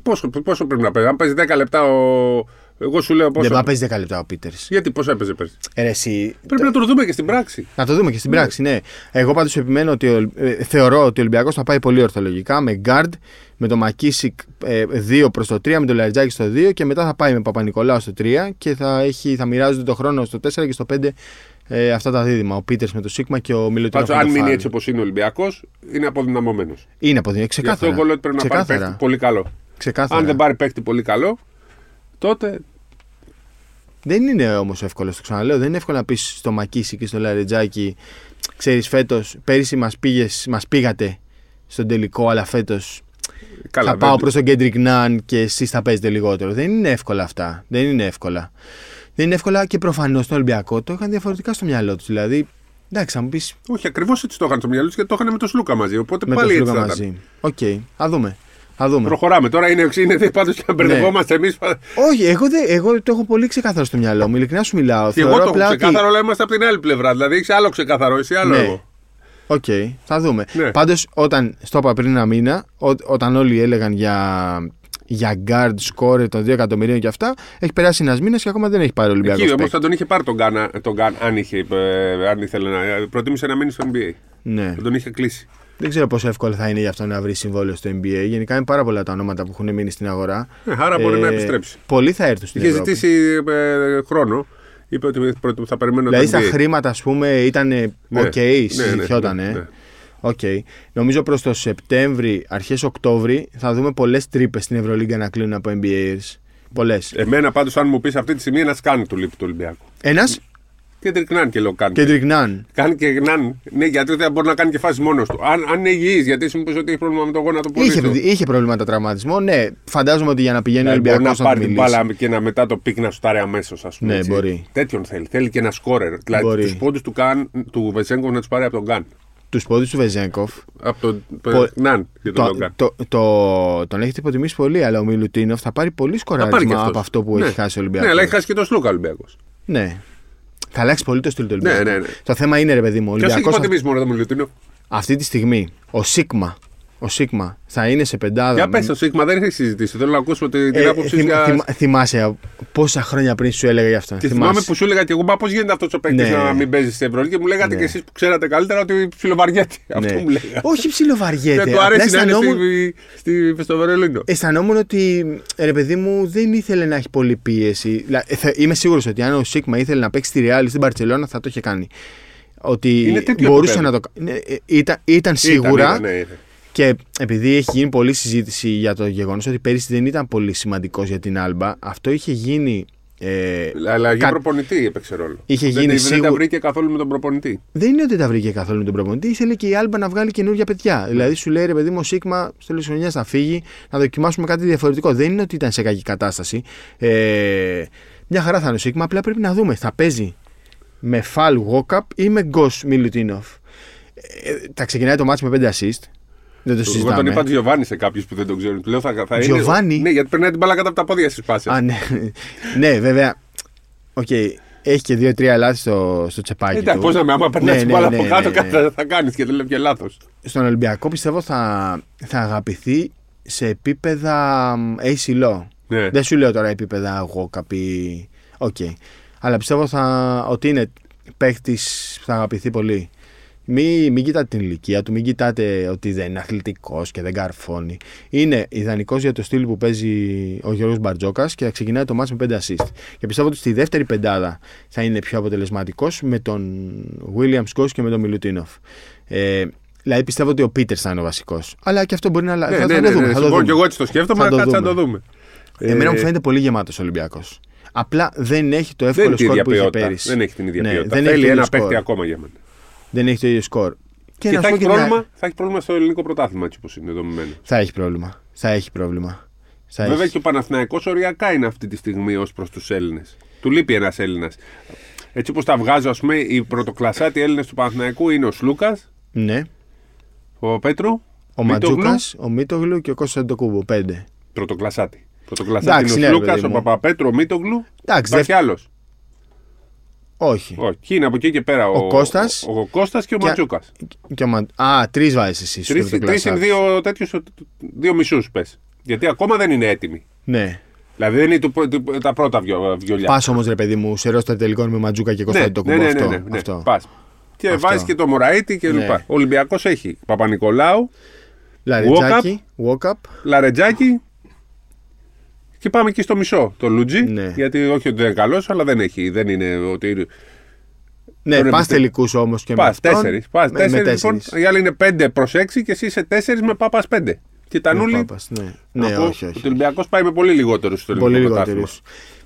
Πόσο, πόσο πρέπει να παίζει. Αν παίζει 10 λεπτά ο. Εγώ σου λέω Δεν πόσο. μπορεί να παίζει 10 λεπτά ο Πίτερς. Γιατί πόσο έπαιζε πέρσι; Ε, ρε, εσύ, Πρέπει να το δούμε και στην πράξη. Να το δούμε και στην πράξη, ναι. Εγώ πάντως επιμένω ότι ο- ε, θεωρώ ότι ο Ολυμπιακός θα πάει πολύ ορθολογικά με γκάρντ, με το Μακίσικ 2 προς το 3, με το Λαριτζάκη στο 2 και μετά θα πάει με Παπα-Νικολάου στο 3 και θα, έχει, θα μοιράζονται το χρόνο στο 4 και στο 5 ε, αυτά τα δίδυμα. Ο Πίτερς με το Σίγμα και ο Μιλωτίνο. Πάντω, αν μείνει έτσι όπως είναι ο Ολυμπιακός, είναι αποδυναμωμένος. Είναι από την Γι' αυτό ξεκάθαρα. εγώ λέω ότι πρέπει να πάρει Ξεκάθαρα. παίκτη πολύ καλό. Ξεκάθαρα. Αν δεν πάρει παίκτη πολύ καλό, τότε Δεν είναι όμως εύκολο, το ξαναλέω. Δεν είναι εύκολο να πεις στο Μακίσι και στο Λαρετζάκι, ξέρεις φέτος, πέρυσι μας μας πήγατε στον τελικό, αλλά φέτος καλά. θα δεν- πάω προς τον Κέντρικ Ναν και εσείς θα παίζετε λιγότερο. Δεν είναι εύκολα αυτά. Δεν είναι εύκολα. Δεν είναι εύκολα και προφανώς στον Ολυμπιακό το είχαν διαφορετικά στο μυαλό τους. Δηλαδή, Εντάξει, θα μου πεις Όχι, ακριβώς έτσι το είχαν στο μυαλό τους γιατί το είχαν με τον Σλούκα μαζί. Οπότε με πάλι το έτσι Σλούκα θα ήταν. μαζί. Οκ, θα δούμε. Θα δούμε. Προχωράμε. Τώρα είναι, είναι πάντως και να μπερδευόμαστε εμείς. Όχι, εγώ, δεν- εγώ το έχω πολύ ξεκάθαρο στο μυαλό μου. Ειλικρινά σου μιλάω. Και εγώ Θεωρώ το έχω απλά ότι- ξεκάθαρο, αλλά είμαστε από την άλλη πλευρά. Δηλαδή έχει άλλο ξεκάθαρο, εσύ άλλο Ναι. εγώ. Οκ, θα δούμε. Ναι. Πάντως, όταν στο είπα πριν ένα μήνα, ό, όταν όλοι έλεγαν για, για guard scorer των 2 εκατομμυρίων και αυτά, έχει περάσει ένας μήνας και ακόμα δεν έχει πάρει ο Ολυμπιακός. Εκεί όμως θα τον είχε πάρει τον Ναν, τον Ναν αν, είχε, ε, αν ήθελε να. Προτίμησε να μείνει στο NBA. Ναι. Θα τον είχε κλείσει. Δεν ξέρω πόσο εύκολο θα είναι για αυτό να βρεις συμβόλαιο στο NBA. Γενικά είναι πάρα πολλά τα ονόματα που έχουν μείνει στην αγορά. Ε, άρα μπορεί να επιστρέψει. Πολλοί θα έρθουν στην Είχε Ευρώπη. ζητήσει ε, χρόνο. Είπε ότι πρώτο- θα περιμένω Δηλαδή το στα NBA. χρήματα, ας πούμε, ήταν Ναι. οκ, Ναι, ναι, συζητιόταν. ναι, ναι. Οκ. Νομίζω προς το Σεπτέμβρη, αρχές Οκτώβρη, θα δούμε πολλές τρύπες στην Ευρωλίγκα να κλείνουν από NBAers. Πολλές. Εμένα πάντως, αν μου πεις αυτή τη στιγμή, ένας κάνει του λείπει του Ολυμπιακού. Ένας, Κέντρικ Ναν και λέω κάνει. Κέντρικ Ναν. Κάνει και Ναν. Ναι, γιατί δεν μπορεί να κάνει και φάση μόνος του. Αν, αν είναι υγιής, γιατί εσύ μου πει ότι έχει πρόβλημα με το γόνατο πολύ. Είχε, είχε προβλήματα τραυματισμό. Ναι, φαντάζομαι ότι για να πηγαίνει ο μπορεί Ολυμπιακό να να, πάρει του την μιλήσει. μπάλα και να μετά το πικ να σουτάρει αμέσως, ας πούμε. Ναι, έτσι. μπορεί. Τέτοιον θέλει. Θέλει και ένα σκόρερ. Δηλαδή Μπορεί. τους πόντους του, Καν- του Βεζέγκοφ να τους πάρει από τον Γκάν. Τους πόδι του Βεζέγκοφ. Από τον Πο- Ναν για τον Το, Γκάν. το, το, τον έχετε υποτιμήσει πολύ, αλλά ο Μιλουτίνοφ θα πάρει πολύ Θα πάρει και σκοράρισμα αυτός. από αυτό που ναι. έχει χάσει ο Ολυμπιακός. Ναι, αλλά έχει χάσει και τον Σλούκα ο Ολυμπιακός. Ναι. Θα αλλάξει πολύ το στυλ του Ναι, Ολυμπιακού. ναι, ναι. Το θέμα είναι, ρε παιδί μου, ο Ποιο έχει Ολυμπιακός υποτιμήσεις μόνο το Μιλουτίνο. αυτή τη στιγμή, ο Σίγμα, ο Σίγμα θα είναι σε πεντάδα. Για πες το Σίγμα, δεν έχεις συζητήσει. Θέλω να ακούσω την Ε, άποψη θυμ- για. θυμ- θυμάσαι πόσα χρόνια πριν σου έλεγα γι' αυτό. Και Θυμάσαι. θυμάμαι που σου έλεγα και εγώ, μα πώς γίνεται αυτός ο παίκτης Ναι. να μην παίζει στην Ευρωλίγα; Και μου λέγατε Ναι. και εσείς που ξέρατε καλύτερα ότι ψιλοβαριέται. Αυτό Ναι. μου λέγατε. Όχι Και ψιλοβαριέται. του απλά αρέσει να είναι αισθανόμουν- στη, στη, στο Βερολίνο. αισθανόμουν ότι ρε παιδί μου δεν ήθελε να έχει πολλή πίεση. Δηλα- ε, θα- Είμαι σίγουρος ότι αν ο Σίγμα ήθελε να παίξει στη Real ή στην Παρσελόνα θα το είχε κάνει. Ότι Είναι τέτοιο μπορούσε επίπεδο. να το κάνει. Ναι, ε, Ήταν, ήταν σίγουρα Ήταν, ναι, ναι, ναι. και επειδή έχει γίνει πολλή συζήτηση για το γεγονός ότι πέρυσι δεν ήταν πολύ σημαντικός για την Άλμπα, αυτό είχε γίνει. Ε, Αλλά για κα- προπονητή έπαιξε ρόλο. Είχε δεν, γίνει δεν τα σίγου- βρήκε καθόλου με τον προπονητή. Δεν είναι ότι τα βρήκε καθόλου με τον προπονητή. Ήθελε και η Άλμπα να βγάλει καινούργια παιδιά. Δηλαδή σου λέει ρε παιδί μου, ο Σίγμα στο τέλος χρονιάς θα φύγει, να δοκιμάσουμε κάτι διαφορετικό. Δεν είναι ότι ήταν σε κακή κατάσταση. Ε, μια χαρά θα είναι ο Σίκμα, απλά πρέπει να δούμε. Θα παίζει με Φαλ Walkup ή με Goss Μιλουτίνοφ. Ε, θα ξεκινάει το ματς με 5 assist. Δεν το Εγώ τον συζητάμε. είπα Τζιοβάνι σε κάποιους που δεν τον ξέρουν. Του λέω θα, θα Giovanni? Είναι, ναι, γιατί περνάει την μπάλα κάτω από τα πόδια στις πάσει. Α, ναι. ναι, βέβαια. Οκ. Έχει και δύο-τρία λάθη στο, στο τσεπάκι. Εντάξει, του. πώς να με άμα περνάει Ναι, την ναι, μπάλα ναι, από ναι, κάτω, ναι. κάτι θα- θα κάνεις και δεν λέει και λάθος. στον Ολυμπιακό πιστεύω θα, θα αγαπηθεί σε επίπεδα μ, AC Law. Ναι. Δεν σου λέω τώρα επίπεδα εγώ κάποιοι. Οκ. Αλλά πιστεύω θα, ότι είναι παίκτης που θα αγαπηθεί πολύ. Μην, μην κοιτάτε την ηλικία του, μην κοιτάτε ότι δεν είναι αθλητικός και δεν καρφώνει. Είναι ιδανικός για το στυλ που παίζει ο Γιώργος Μπαρτζόκας και θα ξεκινάει το ματς με 5 assist. Και πιστεύω ότι στη δεύτερη πεντάδα θα είναι πιο αποτελεσματικός με τον Williams-Goss και με τον Μιλουτίνοφ. Ε, δηλαδή πιστεύω ότι ο Πίτερ θα είναι ο βασικός. Αλλά και αυτό μπορεί να αλλάξει. Ναι, θα, ναι, θα ναι, το δούμε. ναι, θα το συμφωνώ δούμε. και εγώ έτσι το σκέφτομαι, Θα το κάτσε να το δούμε. δούμε. Εμένα Ε, μου φαίνεται πολύ γεμάτος Ολυμπιακός. Απλά δεν έχει το Δεν εύκολο είναι την σκορ ίδια που είχε ποιότητα. πέρυσι. Δεν έχει την ίδια Ναι, ποιότητα. δεν έχει Θέλει το ίδιο ένα σκορ. παίχτη ακόμα για μένα. Δεν έχει το ίδιο σκορ. Και, να θα, σου πω έχει και μια- πρόβλημα, θα έχει πρόβλημα στο ελληνικό πρωτάθλημα έτσι όπως είναι δομημένο. Θα έχει πρόβλημα. Θα έχει πρόβλημα. Θα Βέβαια έχει. και ο Παναθηναϊκός οριακά είναι αυτή τη στιγμή ως προς τους Έλληνες. Του λείπει ένας Έλληνας. Έτσι όπως τα βγάζω, ας πούμε, οι πρωτοκλασσάτοι Έλληνες του Παναθηναϊκού είναι ο Σλούκας, Ναι. ο Πέτρου, Ο Μίτογλου. Ματζούκας, ο Μίτογλου και ο Κώστας Ντοκούμπο. Πέντε. Πρωτοκλασσάτη. Πρωτοκλασσάτη Εντάξει, είναι ναι, ο ρε Σλούκας, παιδί ο μου. Παπαπέτρου, ο Μίτογλου. Εντάξει, Υπάρχει δεν- άλλος. Όχι. Όχι, και είναι από εκεί και πέρα ο, Ο Κώστας. ο, ο Κώστας και ο Και- Ματζούκας. Και ο Μα... Α, τρεις βάζει εσύ. στο Τρει πρωτοκλασσάτι. είναι δύο τέτοιους, δύο μισούς πες. Γιατί ακόμα δεν είναι έτοιμοι. Ναι. Δηλαδή δεν είναι το- το- τα πρώτα βιο- βιολιά. Πας όμως ρε παιδί μου, σε ρόστα τελικών με Ματζούκα και Κώστα ναι, Ντοκούμπο. ναι, ναι, αυτό. ναι, ναι, ναι. αυτό. Πας. Και Αυτό. βάζεις και το Μωραήτη και Ναι. λοιπά. Ο Ολυμπιακός έχει Παπα-Νικολάου, Λαριτζάκι, Walkup. Λαρετζάκη και πάμε εκεί στο μισό. Το Λουτζι. Ναι. Γιατί όχι ότι δεν είναι καλός, αλλά δεν έχει. Δεν είναι ότι. είναι- Ναι, Τον πας επιστε- τελικούς όμως και με Πας αυτόν. τέσσερις. Πας Με- με τέσσερις, λοιπόν. τέσσερις. Οι άλλοι είναι πέντε προς έξι και εσύ είσαι τέσσερις με πάπας πέντε. Και τα Με νουλί. Πάπας, Ναι, ναι να πω όχι, ότι όχι. Ο Ολυμπιακός πάει με πολύ λιγότερους στο Πολύ ελληνικό πρωτάθλημα. λιγότερου.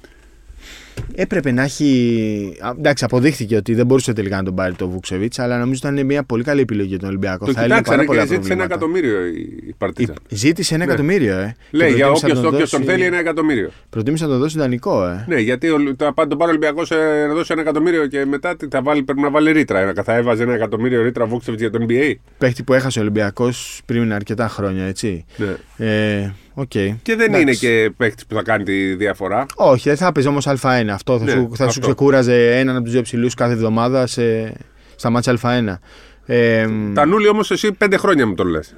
Έπρεπε να έχει. α, Εντάξει, αποδείχθηκε ότι δεν μπορούσε τελικά να τον πάρει το Βούξεβιτ, αλλά νομίζω ότι ήταν μια πολύ καλή επιλογή για τον Ολυμπιακό. Το Θα έλυνε κοιτάξανε πάρα και πολλά ζήτησε ένα προβλήματα. εκατομμύριο η η Παρτίζα. Η- Ζήτησε ένα εκατομμύριο, ε. Λέει Και για προτίμησε όποιο να τον, τον όποιος τον δώσει- θέλει ένα εκατομμύριο. Προτίμησε να το δώσει δανεικό, ε. Ναι, γιατί ο, το, πάντα τον πάρει ο Ολυμπιακός να δώσει ένα εκατομμύριο και μετά τι θα βάλει, πρέπει να βάλει ρήτρα. Ένα- Θα έβαζε ένα εκατομμύριο ρήτρα Βούξεβιτ για τον NBA. Παίχτη που έχασε ο Ολυμπιακός πριν αρκετά χρόνια, έτσι. Ναι. Ε, οκ. Και δεν Εντάξει. είναι και παίχτη που θα κάνει τη διαφορά. Όχι, δεν θα παίζει όμως Α1. Αυτό θα, Ναι, σου, θα σου αυτό. ξεκούραζε έναν από τους δύο ψηλούς κάθε εβδομάδα σε, στα ματς Α1. Ε, Τανούλη όμως εσύ πέντε χρόνια μου το λες.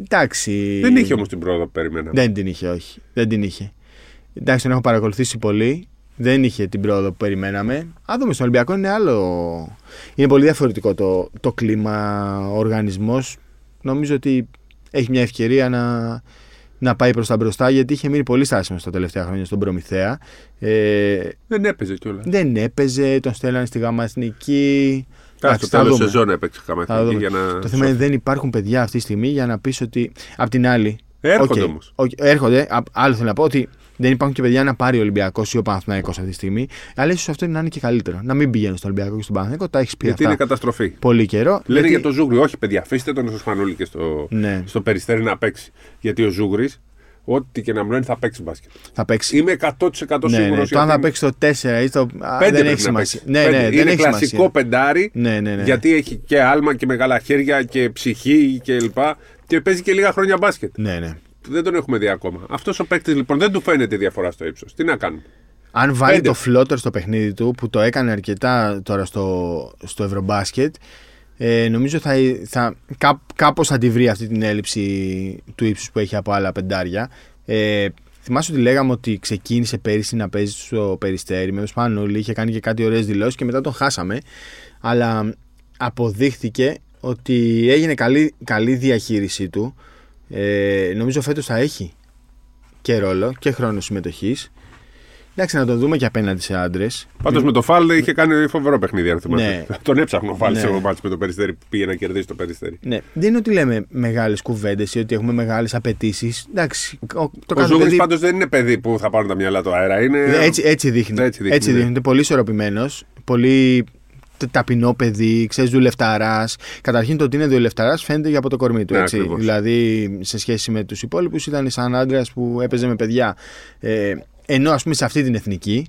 εντάξει. Δεν είχε όμως την πρόοδο που περιμέναμε. Δεν την είχε, όχι. Δεν την είχε. Εντάξει, τον έχω παρακολουθήσει πολύ. Δεν είχε την πρόοδο που περιμέναμε. Αν δούμε στον Ολυμπιακό είναι άλλο. Είναι πολύ διαφορετικό το, το κλίμα, ο οργανισμός. Νομίζω ότι έχει μια ευκαιρία να, να πάει προς τα μπροστά γιατί είχε μείνει πολύ στάσιμος στα τελευταία χρόνια στον Προμηθέα. Ε, Δεν έπαιζε κιόλας. δεν έπαιζε, τον στέλνανε στη γάμα εθνική. Στο Εντάξει, θα τέλος δούμε. σεζόν έπαιξε Θα καμία δούμε. για να. Το θέμα είναι δεν υπάρχουν παιδιά αυτή τη στιγμή για να πεις ότι. Απ' την άλλη. Έρχονται οκ, όμως. οκ, έρχονται. Α- Άλλο θέλω να πω ότι δεν υπάρχουν και παιδιά να πάρει ο Ολυμπιακός ή ο Παναθηναϊκός αυτή τη στιγμή. Αλλά ίσως αυτό να είναι και καλύτερο. Να μην πηγαίνει στον Ολυμπιακό και στον Παναθηναϊκό. Τα έχεις πει Γιατί αυτά είναι καταστροφή. πολύ καιρό. Λένε γιατί- για το Ζούγρι. Όχι, παιδιά, αφήστε τον στο Σπανούλη και στο, Ναι, στο περιστέρι να παίξει. Γιατί ο Ζούγρις, ό,τι και να μου λένε, θα παίξει μπάσκετ. θα παίξει. Είμαι 100% Ναι, σίγουρος. ναι. Το αν θα παίξει το 4 ή το. α, Πέντε δεν πρέπει έχει να σημασία. παίξει. Ναι, Πέντε. ναι, δεν είναι έχει κλασικό σημασία. πεντάρι. Ναι, ναι, ναι. Γιατί έχει και άλμα και μεγάλα χέρια και ψυχή και λοιπά. Και παίζει και λίγα χρόνια μπάσκετ. Ναι, ναι. Δεν τον έχουμε δει ακόμα. Αυτός ο παίκτης λοιπόν δεν του φαίνεται η διαφορά στο ύψος. Τι να κάνουμε; Αν βάλει Πέντε. το φλότερ στο παιχνίδι του, που το έκανε αρκετά τώρα στο, στο Ευρωμπάσκετ, ε, νομίζω θα, θα, κά, κάπως θα τη βρει αυτή την έλλειψη του ύψους που έχει από άλλα πεντάρια. Ε, θυμάσαι ότι λέγαμε ότι ξεκίνησε πέρυσι να παίζει στο Περιστέρι με τον Σπανούλη, είχε κάνει και κάτι ωραίες δηλώσεις και μετά τον χάσαμε. Αλλά αποδείχθηκε ότι έγινε καλή, καλή διαχείρισή του. Ε, νομίζω φέτος θα έχει και ρόλο και χρόνο συμμετοχής. Εντάξει, να τον δούμε και απέναντι σε άντρες. Πάντως με το Φάλ είχε κάνει φοβερό παιχνίδι, αν θυμάστε. Ναι. Τον έψαχνε ο Φάλ Ναι. σε μάτς με το περιστέρι που πήγε να κερδίσει το περιστέρι. Ναι, δεν είναι ότι λέμε μεγάλες κουβέντες ή ότι έχουμε μεγάλες απαιτήσεις. Εντάξει, ο- το Ο κάθε Ζούγρι παιδί. πάντως δεν είναι παιδί που θα πάρουν τα μυαλά του αέρα. Είναι... Έτσι, έτσι δείχνει. Έτσι δείχνει, Έτσι ναι. δείχνει. Είναι πολύ ισορροπημένος. Πολύ τα- ταπεινό παιδί, ξέρεις, δουλευταράς. Καταρχήν το ότι είναι δουλευταράς φαίνεται και από το κορμί του. Ναι, έτσι. ακριβώς. Δηλαδή, σε σχέση με τους υπόλοιπους, ήταν σαν άντρας που έπαιζε με παιδιά. Ε, ενώ, ας πούμε, σε αυτή την εθνική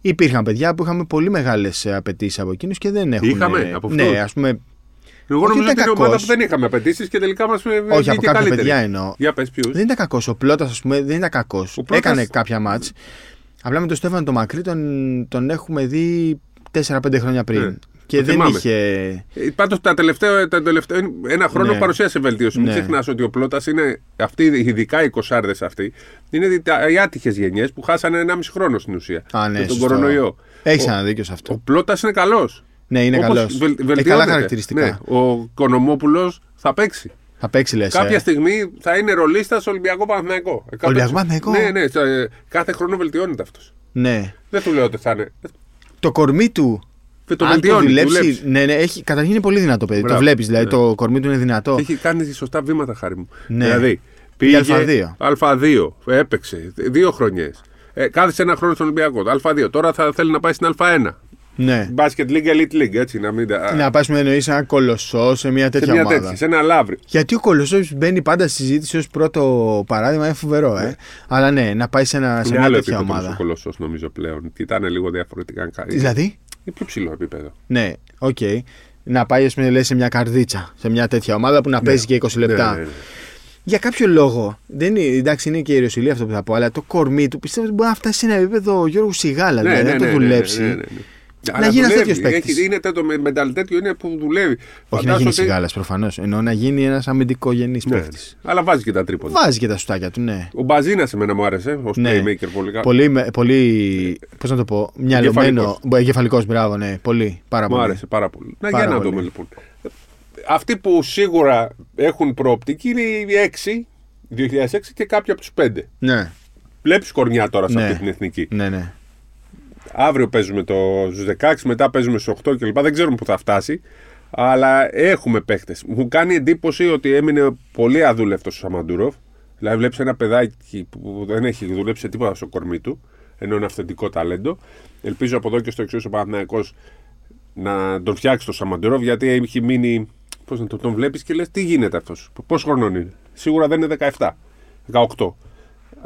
υπήρχαν παιδιά που είχαμε πολύ μεγάλες απαιτήσεις από εκείνους και δεν έχουν. Είχαμε, από αυτούς; Ναι, ας πούμε. Εγώ Όχι, νομίζω ότι ήταν είναι ομάδα κακός. που δεν είχαμε απαιτήσεις και τελικά μας βγήκε Όχι, από κάποια καλύτερη. παιδιά εννοώ. Για πες ποιους. Δεν ήταν κακός. Ο Πλότα, ας πούμε, δεν ήταν κακός. Πλώτας- Έκανε κάποια μάτς. Απλά με τον Στέφανο τον Μακρύ τον, τον έχουμε δει 4-5 χρόνια πριν. Ναι, και το δεν θυμάμαι. είχε. Πάντως τα τελευταία, τα τελευταία ένα χρόνο Ναι. παρουσίασε βελτίωση. Μην Ναι. ξεχνάς ότι ο Πλότα είναι. Αυτοί, ειδικά οι κοσάρδες αυτοί, είναι δι- τα- οι άτυχες γενιές που χάσανε 1,5 χρόνο στην ουσία. Α, ναι, με τον σωστό. κορονοϊό. Έχεις Ο- ένα δίκιο σε Ο αυτό. Πλότα είναι καλός. Ναι, είναι καλός. Έχει καλά χαρακτηριστικά. Ναι, ο Κονομόπουλος θα παίξει. Θα παίξει λες. Κάποια στιγμή θα είναι ρολίστας στο Ολυμπιακό Παναθηναϊκό. Ε, Ολυμπιακό Παναθηναϊκό; Ναι, ναι. σε- ε, Κάθε χρόνο βελτιώνεται αυτός. Ναι. Δεν του λέω ότι θα είναι. Το κορμί του. Ε, Το αν το βελτιώνει. δουλέψει. δουλέψεις. Ναι, ναι, έχει, καταρχήν είναι πολύ δυνατό παιδί. Μπράβο. Το βλέπεις, δηλαδή Ναι. το κορμί του είναι δυνατό. Έχει κάνει σωστά βήματα, χάρη μου. Ναι. Δηλαδή, Η Α2. Α2, έπαιξε δύο χρονιές. Ε, κάθισε ένα χρόνο στον Ολυμπιακό. το Α2. Τώρα θα θέλει να πάει στην Α1. Ναι. Basket League, Elite League, έτσι. Να μην τα... Να πας με εννοείς ένα κολοσσό σε μια σε τέτοια μια ομάδα. τέτοια, σε ένα λαύρι. Γιατί ο Κολοσσός μπαίνει πάντα στη συζήτηση ως πρώτο παράδειγμα, είναι φοβερό, ε. Αλλά ναι, να πάει σε, ένα, σε Είναι μια άλλο τέτοια επίπεδος ο ομάδα. κολοσσός νομίζω πλέον. Και ήταν λίγο διαφορετικά. Δηλαδή, Είναι πιο ψηλό επίπεδο. ναι, οκ. Να πάει, ας πούμε, λες, σε μια Καρδίτσα, σε μια τέτοια ομάδα που να παίζει και 20 λεπτά. Ναι, ναι, ναι. Για κάποιο λόγο, δεν είναι, εντάξει, είναι και η ιεροσυλία αυτό που θα πω, αλλά το κορμί του πιστεύω ότι μπορεί να φτάσει σε ένα επίπεδο Γιώργου Σιγάλα, Ναι, δηλαδή, ναι, να το ναι, ναι, δουλέψει. Ναι, ναι, ναι. Να Αλλά γίνει ένας δουλεύει. τέτοιος παίκτης. Έχει- Είναι τέτοιο με mental τέτοιο είναι που δουλεύει. Όχι να Φαντάσου γίνει ότι- Σιγάλα προφανώς. Εννοώ να γίνει ένας αμυντικογενής Ναι, παίκτης. Αλλά βάζει και τα τρίποτα. Βάζει και τα σουτάκια του, ναι. Ο Μπαζίνας εμένα μου άρεσε ω Ναι. playmaker πολύ καλά. Πολύ, με- πολύ πώς να το πω, μυαλωμένο. Εγκεφαλικός, μπράβο, ναι. Πολύ, πάρα Μου πολύ. άρεσε πάρα πολύ. Να, Πάρα για να πολύ. δούμε λοιπόν. Αυτοί που σίγουρα έχουν προοπτική είναι οι 6, 2006 και κάποιοι από τους 5. Ναι, Βλέπεις κορνιά τώρα σε Ναι. αυτή την εθνική. ναι, ναι. Αύριο παίζουμε το στους 16, μετά παίζουμε στους 8 κλπ. Δεν ξέρουμε πού θα φτάσει. Αλλά έχουμε παίχτες. Μου κάνει εντύπωση ότι έμεινε πολύ αδούλευτος ο Σαμαντούροφ. Δηλαδή, βλέπεις ένα παιδάκι που δεν έχει δουλέψει σε τίποτα στο κορμί του. ενώ είναι αυθεντικό ταλέντο. Ελπίζω από εδώ και στο εξής ο Παναθηναϊκός να τον φτιάξει το Σαμοντούροφ γιατί έχει μείνει. Πώς να το, τον βλέπεις και λες, τι γίνεται αυτός; Πόσο χρονών είναι; Σίγουρα δεν είναι 17, 18.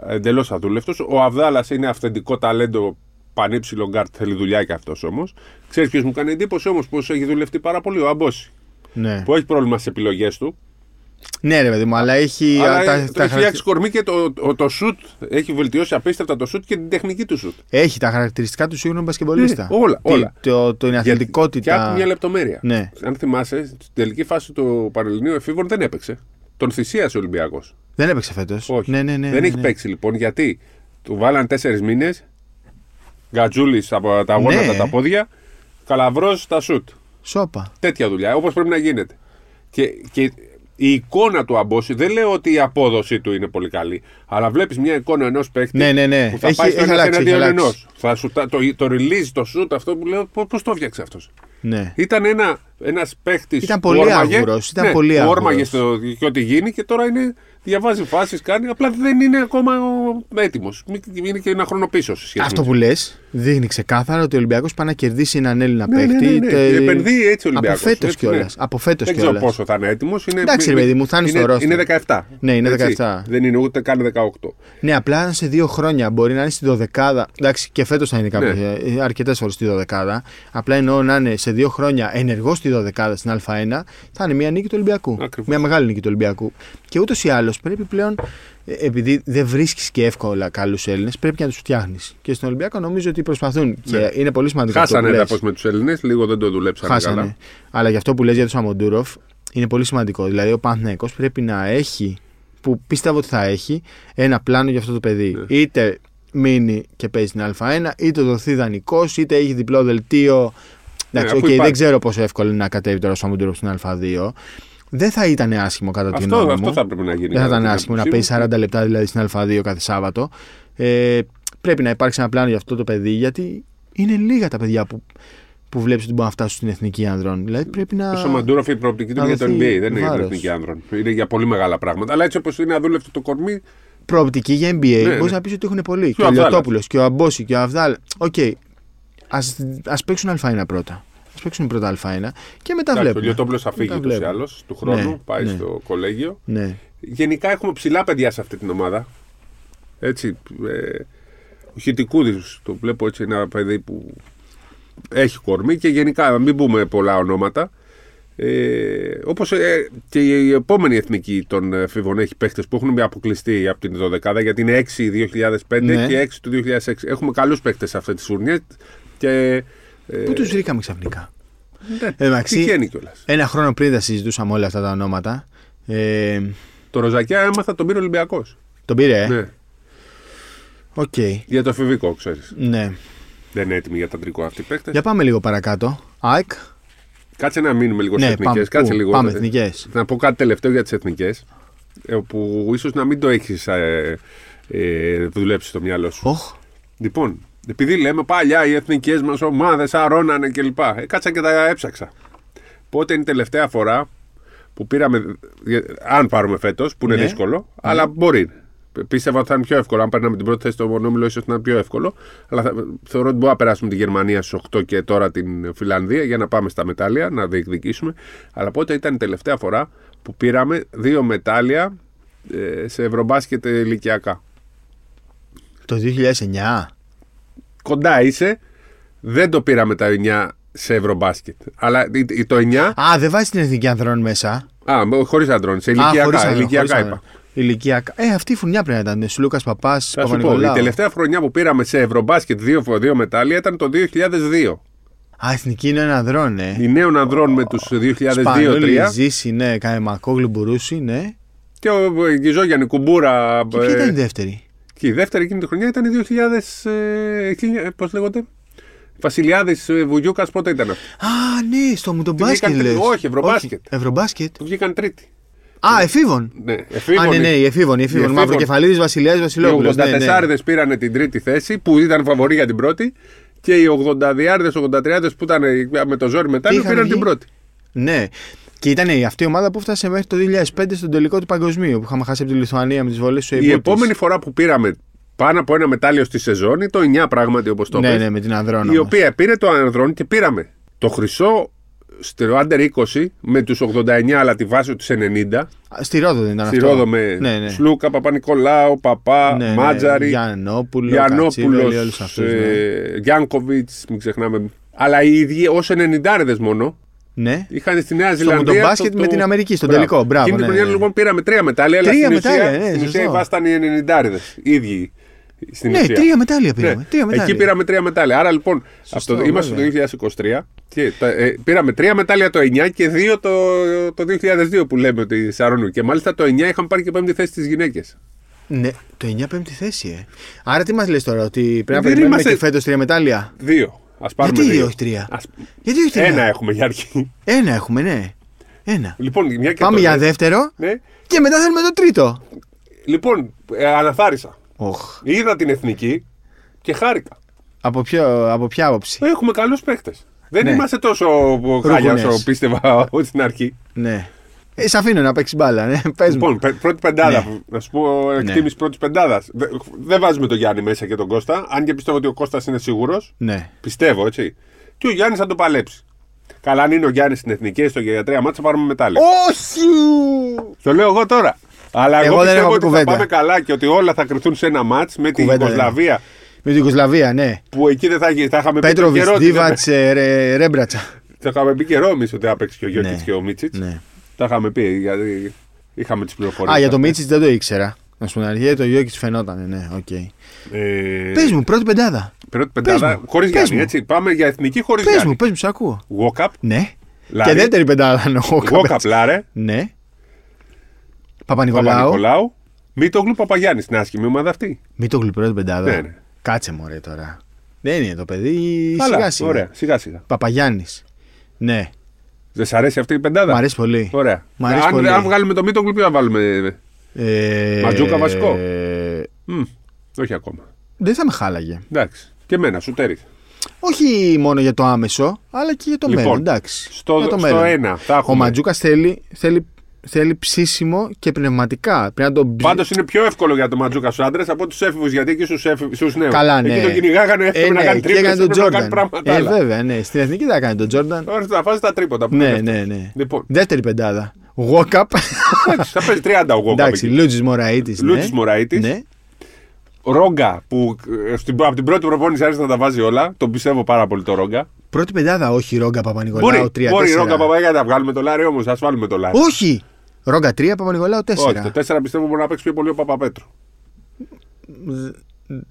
Εντελώς αδούλευτος. Ο Αβδάλας είναι αυθεντικό ταλέντο πανύψηλο γκαρντ, θέλει δουλειά και αυτός όμως. Ξέρεις ποιος μου κάνει εντύπωση όμως πώς έχει δουλευτεί πάρα πολύ, ο Αμπόση. Ναι. Που έχει πρόβλημα στις επιλογές του. ναι, ρε παιδί μου, αλλά έχει. Αλλά τα- το τα έχει χαρακτη- φτιάξει κορμί και το, το, το σουτ. Έχει βελτιώσει απίστευτα το σουτ και την τεχνική του σουτ. Έχει τα χαρακτηριστικά του σύγχρονου μπασκεμπολίστα. Ναι, όλα, Τι- όλα. Το, το, την Και αθλητικότητα. άκου μια λεπτομέρεια. Ναι. Αν θυμάσαι, στην τελική φάση του Πανελληνίου Εφήβων δεν έπαιξε. Τον θυσίασε ο Ολυμπιακός. Δεν έπαιξε φέτος. Όχι. Ναι, ναι, ναι, δεν ναι, έχει ναι. παίξει λοιπόν γιατί του βάλαν τέσσερις μήνες. Γκατζούλης από τα γόνατα Ναι. τα πόδια. Καλαβρός στα σουτ. Σόπα. Τέτοια δουλειά, όπως πρέπει να γίνεται. Και, και η εικόνα του Αμπόση, δεν λέω ότι η απόδοσή του είναι πολύ καλή, αλλά βλέπεις μια εικόνα ενός παίκτη Ναι, ναι, ναι. που θα Έχει- πάει στο έχει ένα αλλάξει, εναντίον έχει ενό. αλλάξει. Θα σου, τα- το, το release, το shoot, αυτό που λέω, πώς το έφτιαξε αυτός. Ναι. Ήταν ένα ένας παίχτης Ήταν που πολύ όρμαγε, άγουρος, ήταν ναι, πολύ που άγουρος. όρμαγε στο, και ό,τι γίνει και τώρα είναι, διαβάζει φάσεις, κάνει. Απλά δεν είναι ακόμα έτοιμος. Είναι και ένα χρόνο πίσω σε σχέση Αυτό με που λες δείχνει ξεκάθαρα ότι ο Ολυμπιακός πάει να κερδίσει έναν Έλληνα Ναι, ναι, παίκτη. ναι, ναι. τε- Επενδύει έτσι ο Ολυμπιακός, Από φέτος έτσι, κιόλας. ναι. Από φέτος Δεν ξέρω κιόλας. πόσο θα είναι έτοιμος. Εντάξει, ρε παιδί μου, θα είναι στο roster. Είναι 17. Ναι, είναι έτσι. 17. Δεν είναι ούτε καν 18. Ναι, απλά αν σε δύο χρόνια μπορεί να είναι στη δωδεκάδα. Εντάξει, και φέτος θα είναι Ναι. ναι. αρκετές φορές στη δωδεκάδα. Απλά εννοώ να είναι σε δύο χρόνια ενεργός στη δωδεκάδα στην Α1, θα είναι μια νίκη του Ολυμπιακού. Ακριβώς. Μια μεγάλη νίκη του Ολυμπιακού. Και ούτως ή άλλως πρέπει πλέον, ε, επειδή δεν βρίσκεις και εύκολα καλούς Έλληνες, πρέπει να τους φτιάχνεις. Και στον Ολυμπιακό νομίζω ότι προσπαθούν. Και είναι πολύ σημαντικό. αυτό Ναι. Χάσανε που λες. έδαφο με τους Έλληνες, λίγο δεν το δουλέψανε Χάσανε. καλά. Αλλά για αυτό που λες για τον Σαμοντούροφ είναι πολύ σημαντικό. Δηλαδή ο Παναθηναϊκός πρέπει να έχει, που πίστευα ότι θα έχει, ένα πλάνο για αυτό το παιδί. Ναι. Είτε μείνει και παίζει στην Α1, είτε δοθεί δανεικός, είτε έχει διπλό δελτίο. Εντάξει, Ναι, αφού οκ, υπάρχει. δεν ξέρω πόσο εύκολο είναι να κατέβει τώρα ο Σαμοντούροφ στην Α2. Δεν θα ήταν άσχημο κατά τη Αυτό, γνώμη αυτό μου. θα πρέπει να γίνει. Δεν θα κατά ήταν την άσχημο να άποψή παίζει μου. 40 λεπτά δηλαδή στην Α2 κάθε Σάββατο. Ε, πρέπει να υπάρξει ένα πλάνο για αυτό το παιδί γιατί είναι λίγα τα παιδιά που, που βλέπεις ότι μπορούν να φτάσουν στην εθνική ανδρών. Δηλαδή πρέπει να. Ο Σαμοντούροφ η προοπτική του είναι για το δοθεί NBA, δεν είναι για την βάρος. εθνική άνδρων. Είναι για πολύ μεγάλα πράγματα. Αλλά έτσι όπως είναι αδούλευτο το κορμί, Προοπτική για NBA Ναι, μπορείς ναι. να πεις ότι έχουν πολλοί. Και Και ο ο Αβδάλας. Λιωτόπουλος και ο Αμπόση και ο Αβδάλας. Οκ. Ας, ας παίξουν Α1 πρώτα. Α παίξουν πρώτα Α1 και μετά εντάξει, ο βλέπουμε. Λιωτόπουλος θα φύγει Μετά ούτως ή βλέπουμε. άλλως του χρόνου, Ναι, πάει ναι. στο κολέγιο. Ναι. Γενικά έχουμε ψηλά παιδιά σε αυτή την ομάδα. Έτσι. Ε, ο Χιτικούδης, το βλέπω έτσι ένα παιδί που έχει κορμί και γενικά μην πούμε πολλά ονόματα. Ε, Όπως και η επόμενη εθνική των εφήβων έχει παίχτες που έχουν αποκλειστεί από την 12 γιατί είναι 6 2005 Ναι. και 6 του 2006. Έχουμε καλούς παίχτες σε αυτές τις φουρνιές. Και. Ε, Πού τους βρήκαμε ξαφνικά; ναι, Εντάξει, τυχαίνει κιόλας. Ένα χρόνο πριν τα συζητούσαμε όλα αυτά τα ονόματα. Ε, Το Ροζακιά έμαθα τον πήρε Ολυμπιακός. τον πήρε, ε; Ναι. Οκ. Για το εφηβικό, ξέρεις. Ναι. Δεν είναι έτοιμοι για το αντρικό αυτοί οι παίκτες. Για πάμε λίγο παρακάτω. ΑΕΚ. Κάτσε να μείνουμε λίγο Ναι, στις εθνικές. πάμε. Κάτσε Πού; λίγο. Πάμε Ε, εθνικές. Να πω κάτι τελευταίο για τις εθνικές. Που ίσως να μην το έχεις ε, ε, δουλέψει στο μυαλό σου. Οχ. Λοιπόν, επειδή λέμε παλιά οι εθνικές μας ομάδες αρώνανε κλπ. Ε, κάτσα και τα έψαξα. Πότε είναι η τελευταία φορά που πήραμε. ε, Αν πάρουμε φέτος, που είναι Ναι. δύσκολο, αλλά μπορεί. Πίστευα ότι θα είναι πιο εύκολο. Αν παίρναμε την πρώτη θέση στο μονόμιλο, ίσως να είναι πιο εύκολο. Αλλά θα, θεωρώ ότι μπορούμε να περάσουμε τη Γερμανία στις 8 και τώρα την Φιλανδία για να πάμε στα μετάλλια, να διεκδικήσουμε. Αλλά πότε ήταν η τελευταία φορά που πήραμε δύο μετάλλια ε, σε ευρωμπάσκετ ηλικιακά. Το 2009. Κοντά είσαι. Δεν το πήραμε τα 9 σε ευρωμπάσκετ. Αλλά η- η- το 9. Α, δεν βάζεις την εθνική ανδρών μέσα. Α, χωρίς αντρών. Σε Α, ηλικιακά, χωρίς ανδρών, ηλικιακά χωρίς είπα. ανδρών. Ηλικιακά. Ε, αυτή η φουρνιά πρέπει να ήταν. Σουλούκα Παπάς, Θα σου πω, η τελευταία χρονιά που πήραμε σε ευρωμπάσκετ δύο, δύο μετάλλια ήταν το 2002. Α, εθνική είναι ένα ανδρών, ε. Η νέων ανδρών με τους 2002-2003 Σπανούλη, Ζήση, ναι, Καεμακόγλου, Μπουρούση, ναι. και ο ε, Γιζόγιαννη Κουμπούρα. Και ποια ήταν η δεύτερη; Και η δεύτερη εκείνη τη χρονιά ήταν η 2000. Ε, Πώς λέγονται; Βασιλιάδης Βουγιούκας πότε ήταν αυτό. Α, ναι, στο μου τον Τι μπάσκετ βγήκαν λες. τρίτη. Όχι, Ευρωμπάσκετ. Όχι, Ευρωμπάσκετ. Που βγήκαν τρίτη. Α, εφήβων. Ναι, Α, εφήβων, ναι, ναι, η εφήβων. Η Οι εφήβων. εφήβων. Μαυροκεφαλίδης Βασιλιά Οι Βασιλόπουλο. 84 πήραν την τρίτη θέση που ήταν φαβορή για την πρώτη και οι 82 83 που ήταν με το ζόρι μετά είχαν πήραν βγει; την πρώτη. Ναι. Και ήταν η- αυτή η ομάδα που φτάσε μέχρι το 2005 στον τελικό του παγκοσμίου που είχαμε χάσει από τη Λιθουανία με τις βολές του Η Εμπούτης. επόμενη φορά που πήραμε πάνω από ένα μετάλλιο στη σεζόν, ή το 9 πράγματι όπως το ναι, πες, ναι, με την Ανδρών. η οποία πήρε το ανδρών και πήραμε το χρυσό στο Under 20 με τους 89 αλλά τη βάση τους 90. Στη Ρόδο δεν ήταν Στη αυτό. Ρόδο με ναι, ναι. Σλούκα, Παπα-Νικολάου, Παπά, Ναι, ναι, Μάτζαρη, Γιαννόπουλο, Γιαννόπουλος, Κατσίβελη, όλους αυτούς, ναι. Γιάνκοβιτς, μην ξεχνάμε. Αλλά οι ίδιοι ως 90 μόνο Ναι. είχαν στη Νέα Στο Ζηλανδία. μοτομπάσκετ με την Αμερική, στον τελικό. Μπράβο, Εκείνη ναι, την χρονιά ναι. λοιπόν πήραμε τρία μετάλλια. αλλά Τρία στην μετάλλια, ουσία, ναι, στην ουσία σωστό. η βάση ήταν οι 90 οι ίδιοι. Στην Ναι, ουσία. τρία μετάλλια πήραμε. Ναι. Τρία μετάλλια. Εκεί πήραμε τρία μετάλλια. Άρα λοιπόν, Σωστό, αυτό, είμαστε βέβαια. το 2023 και τα- ε, πήραμε τρία μετάλλια το 9 και δύο το, το 2002 που λέμε ότι σαρώνουν. Και μάλιστα το 9 είχαμε πάρει και πέμπτη θέση στις γυναίκες. Ναι, το 9 πέμπτη θέση, ε. Άρα τι μας λες τώρα, ότι πρέπει να Δεν περιμένουμε είμαστε- και φέτος τρία μετάλλια; Δύο. Α πάρουμε Γιατί δύο. όχι τρία; Ας- Γιατί όχι τρία; Ένα έχουμε για αρχή. Ένα έχουμε, ναι. Ένα. Λοιπόν, μια και Πάμε το για λες, δεύτερο Ναι. και μετά θέλουμε το τρίτο. Λοιπόν, ε, αναθάρισα. Οχ. Είδα την εθνική και χάρηκα. Από, ποιο, από ποια άποψη; Έχουμε καλούς παίχτε. Δεν Ναι. είμαστε τόσο χάλια Ρούχουνες. όσο πίστευα ότι στην αρχή. Ναι. Ε, σ' αφήνω να παίξει μπάλα, ναι. Πες μου. Λοιπόν, πε- πρώτη πεντάδα. Ναι. Να σου πω εκτίμηση πρώτης πεντάδας. Δεν βάζουμε τον Γιάννη μέσα και τον Κώστα. Αν και πιστεύω ότι ο Κώστας είναι σίγουρος. Ναι. Πιστεύω, έτσι. Και ο Γιάννης θα το παλέψει. Καλά, αν είναι ο Γιάννης στην εθνική, έστω και για τρία μάτσα πάρουμε μετάλλιο. Όχι! Το λέω εγώ τώρα. Αλλά εγώ, Εγώ δεν πιστεύω έχω ότι κουβέντα. θα πάμε καλά και ότι όλα θα κρυθούν σε ένα μάτς με την Κουβέντα δεν Ιουγκοσλαβία. Με την Ιουγκοσλαβία, ναι. Που εκεί δεν θα, γι- θα είχαμε πει και Πέτροβιτς, καιρό. ότι δεν- Δίβατς, Ρέμπρατσα. Θα είχαμε πει καιρό εμείς ότι θα παίξει και ο Γιόκιτς Ναι. και ο Μίτσιτς. Ναι. Τα είχαμε πει γιατί είχαμε τις πληροφορίες. Α, για το Μίτσιτς δεν το ήξερα. Να σου πω την αλήθεια, το Γιόκιτς φαινόταν, ναι, οκ. Ε, Πες μου, πρώτη πεντάδα. Πρώτη Πες πεντάδα μου, χωρίς πες Γιάννη, μου. έτσι. Πάμε για εθνική χωρίς Πες Γιάννη. μου, πες μου, σ' ακούω. Walk-up, Ναι. Λάρη. Και δεύτερη πεντάδα εννοώ. Walk-up, Λάρε. Ναι. Παπα-Νικολάου. Παπα-Νικολάου. Μήτογλου Παπαγιάννης. Στην άσχημη ομάδα αυτή. Μην το γλυπρό πεντάδα. Ναι, ναι. Κάτσε μωρέ τώρα. Δεν είναι το παιδί. Καλά, Σιγά σιγά. ωραία. Σιγά σιγά. Παπαγιάννης. Ναι. Δεν σ' αρέσει αυτή η πεντάδα; Μ' αρέσει πολύ. Ωραία. Μ' αρέσει αν, πολύ. αν βγάλουμε το Μήτογλου, ποιο θα βάλουμε. Ε, Ματζούκα βασικό; ε, Μμ, όχι ακόμα. δεν θα με χάλαγε. Εντάξει. Και εμένα, σου τέριξε. Όχι μόνο για το άμεσο, αλλά και για το Λοιπόν, μέλλον. Εντάξει. Στο, για το στο μέλλον. ένα θα Ο έχουμε. Ματζούκας θέλει, θέλει, θέλει ψήσιμο και πνευματικά. Πρέπει να τον ψ- Πάντως είναι πιο εύκολο για το Ματζούκα στους άντρες από τους έφηβους. Γιατί εκεί στους νέους. Καλά, ναι. Εκεί τον κυνηγάγανε Ε, έπρεπε να ναι, κάνει και έκανε τρίπλες, τον έπρεπε να κάνει Τζόρνταν. πράγματα Ε, άλλα. βέβαια, ναι. Στην εθνική δεν έκανε τον Τζόρνταν. Τώρα θα βάζει τα τρίποτα. που Ναι, είναι. ναι, ναι. Λοιπόν, Δεύτερη πεντάδα. Walk-up. εντάξει, θα παίζει 30 ο Γκόκα. Εντάξει, Λούτζης Μωραήτης. Λούτζης Μωραΐτης. Ναι. Ρόγκα που ε, στην, από την πρώτη προπόνηση άρχισε να τα βάζει όλα. Τον πιστεύω πάρα πολύ το Ρόγκα. Πρώτη πεντάδα, όχι Ρόγκα Παπα-Νικολάου Μπορεί, 3-4. μπορεί η Ρόγκα Παπαγιά να βγάλουμε το Λάρι όμως. Α βάλουμε το Λάρι. Όχι! Ρόγκα 3, Παπα-Νικολάου 4. Όχι, το 4 πιστεύω μπορεί να παίξει πιο πολύ ο Παπαπέτρου.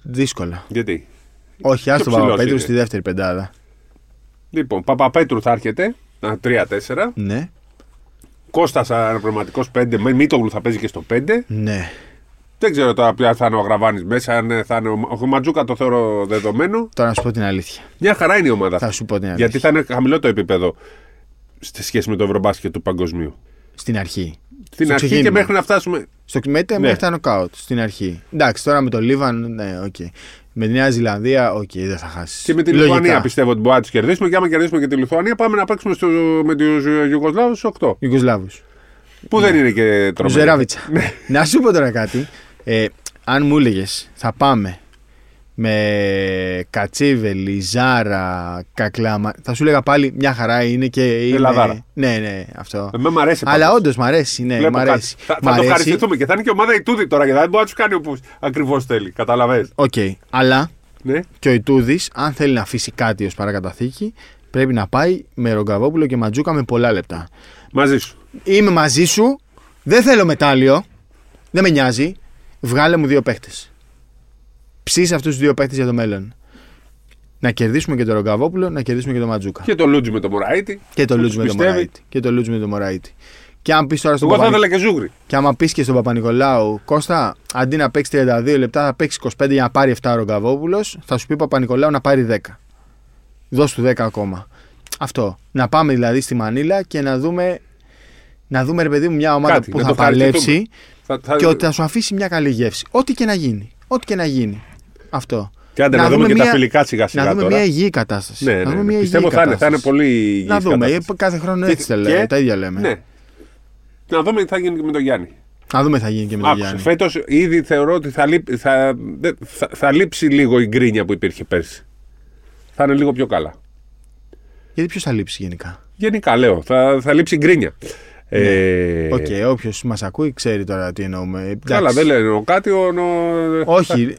Δύσκολα. Γιατί; Όχι, άστο ψηλός Παπαπέτρου είναι. στη δεύτερη πεντάδα. Λοιπόν, Παπαπέτρου θα έρχεται. 3-4. Ναι. Κώστας αναπληρωματικό 5. Με Μήτογλου θα παίζει και στο 5. Ναι. Δεν ξέρω τώρα ποια θα είναι ο Αγραβάνης μέσα. Αν ε, θα είναι ο, ο Ματζούκα το θεωρώ δεδομένο. Τώρα να σου πω την αλήθεια. Μια χαρά είναι η ομάδα. Θα αυτή. σου πω την αλήθεια. Γιατί θα είναι χαμηλό το επίπεδο στη σχέση με το ευρωμπάσκετ του παγκοσμίου. Στην αρχή. Στην Στο αρχή και ξεκίνημα. μέχρι να φτάσουμε. Στο μετά Ναι. μέχρι τα νοκάουτ. Στην αρχή. Εντάξει, τώρα με το Λίβαν, ναι, οκ. Με τη Νέα Ζηλανδία, οκ, δεν θα χάσεις. Και με τη Λιθουανία πιστεύω ότι μπορούμε να του κερδίσουμε. Και άμα κερδίσουμε και τη Λιθουανία, πάμε να παίξουμε στο, με τους Ιουγκοσλάβους στου 8. Ιουγκοσλάβους. Που δεν είναι και τρομερό. Ζεράβιτσα. Ναι. Να σου πω τώρα κάτι. Ε, αν μου έλεγες, θα πάμε με Κατσίβελη, Ζάρα, Κακλάμα. Θα σου έλεγα πάλι μια χαρά είναι και. Είναι... Ελλαδάρα. Ναι, ναι, αυτό. Εμένα μου αρέσει. Αλλά πάντως. όντως μ' αρέσει, ναι, Βλέπω μ' κάτι. αρέσει. Θα, Μ' θα το αρέσει. ευχαριστηθούμε και θα είναι και ομάδα Ιτούδη τώρα γιατί δεν μπορεί να τους κάνει όπω ακριβώς θέλει. Κατάλαβες. Οκ, αλλά Ναι. και ο Ιτούδης, αν θέλει να αφήσει κάτι ως παρακαταθήκη, πρέπει να πάει με Ρογκαβόπουλο και Ματζούκα με πολλά λεπτά. Μαζί σου. Είμαι μαζί σου, δεν θέλω μετάλλιο, δεν με νοιάζει. Βγάλε μου δύο παίχτες. Ψήσε αυτούς τους δύο παίχτε για το μέλλον. Να κερδίσουμε και τον Ρογκαβόπουλο, να κερδίσουμε και τον Ματζούκα. Και το Λούτζι με το Μωραήτη. Και το που Λούτζ τους με τον πιστεύει. Μωραήτη. Και το Λούτζ με τον Μωραήτη. Και αν πεις τώρα στον Εγώ θα Παπα... ήθελα και Ζούγρι. Και άμα πεις και στον Παπα-Νικολάου, Κώστα, αντί να παίξει 32 λεπτά, θα παίξει 25 για να πάρει 7 ο Ρογκαβόπουλος, θα σου πει Παπα-Νικολάου να πάρει 10. Δώσ' του 10 ακόμα. Αυτό. Να πάμε δηλαδή στη Μανίλα και να δούμε. Να δούμε, ρε παιδί μου, μια ομάδα Κάτι, που να θα το ευχαριστηθούμε. παλέψει Θα, θα... και ότι θα σου αφήσει μια καλή γεύση. Ό,τι και να γίνει. Ό,τι και να γίνει. Αυτό. Και άντε να, να δούμε δούμε και τα μια- φιλικά σιγά σιγά να δούμε τώρα. μια υγιή κατάσταση. Ναι, να ναι, δούμε ναι. μια Πιστεύω υγιή θα είναι, θα είναι κατάσταση. πολύ υγιής Να δούμε. κατάσταση. ε, Κάθε χρόνο Και- έτσι τα, και- λέμε, τα ίδια λέμε. Ναι. Να δούμε τι θα γίνει και με τον Γιάννη. Να δούμε τι θα γίνει και με τον Άκουσε, Γιάννη. φέτος ήδη θεωρώ ότι θα, λείπ- θα, δε- θα, θα λείψει λίγο η γκρίνια που υπήρχε πέρσι. Θα είναι λίγο πιο καλά. Γιατί ποιος θα λείψει γενικά; Γενικά λέω, θα, θα λείψει η γκρίνια. Ε, OK, okay, όποιος μας ακούει ξέρει τώρα τι εννοούμε. Εντάξει. Καλά, δεν λένε κάτι. Ο, ο- Όχι,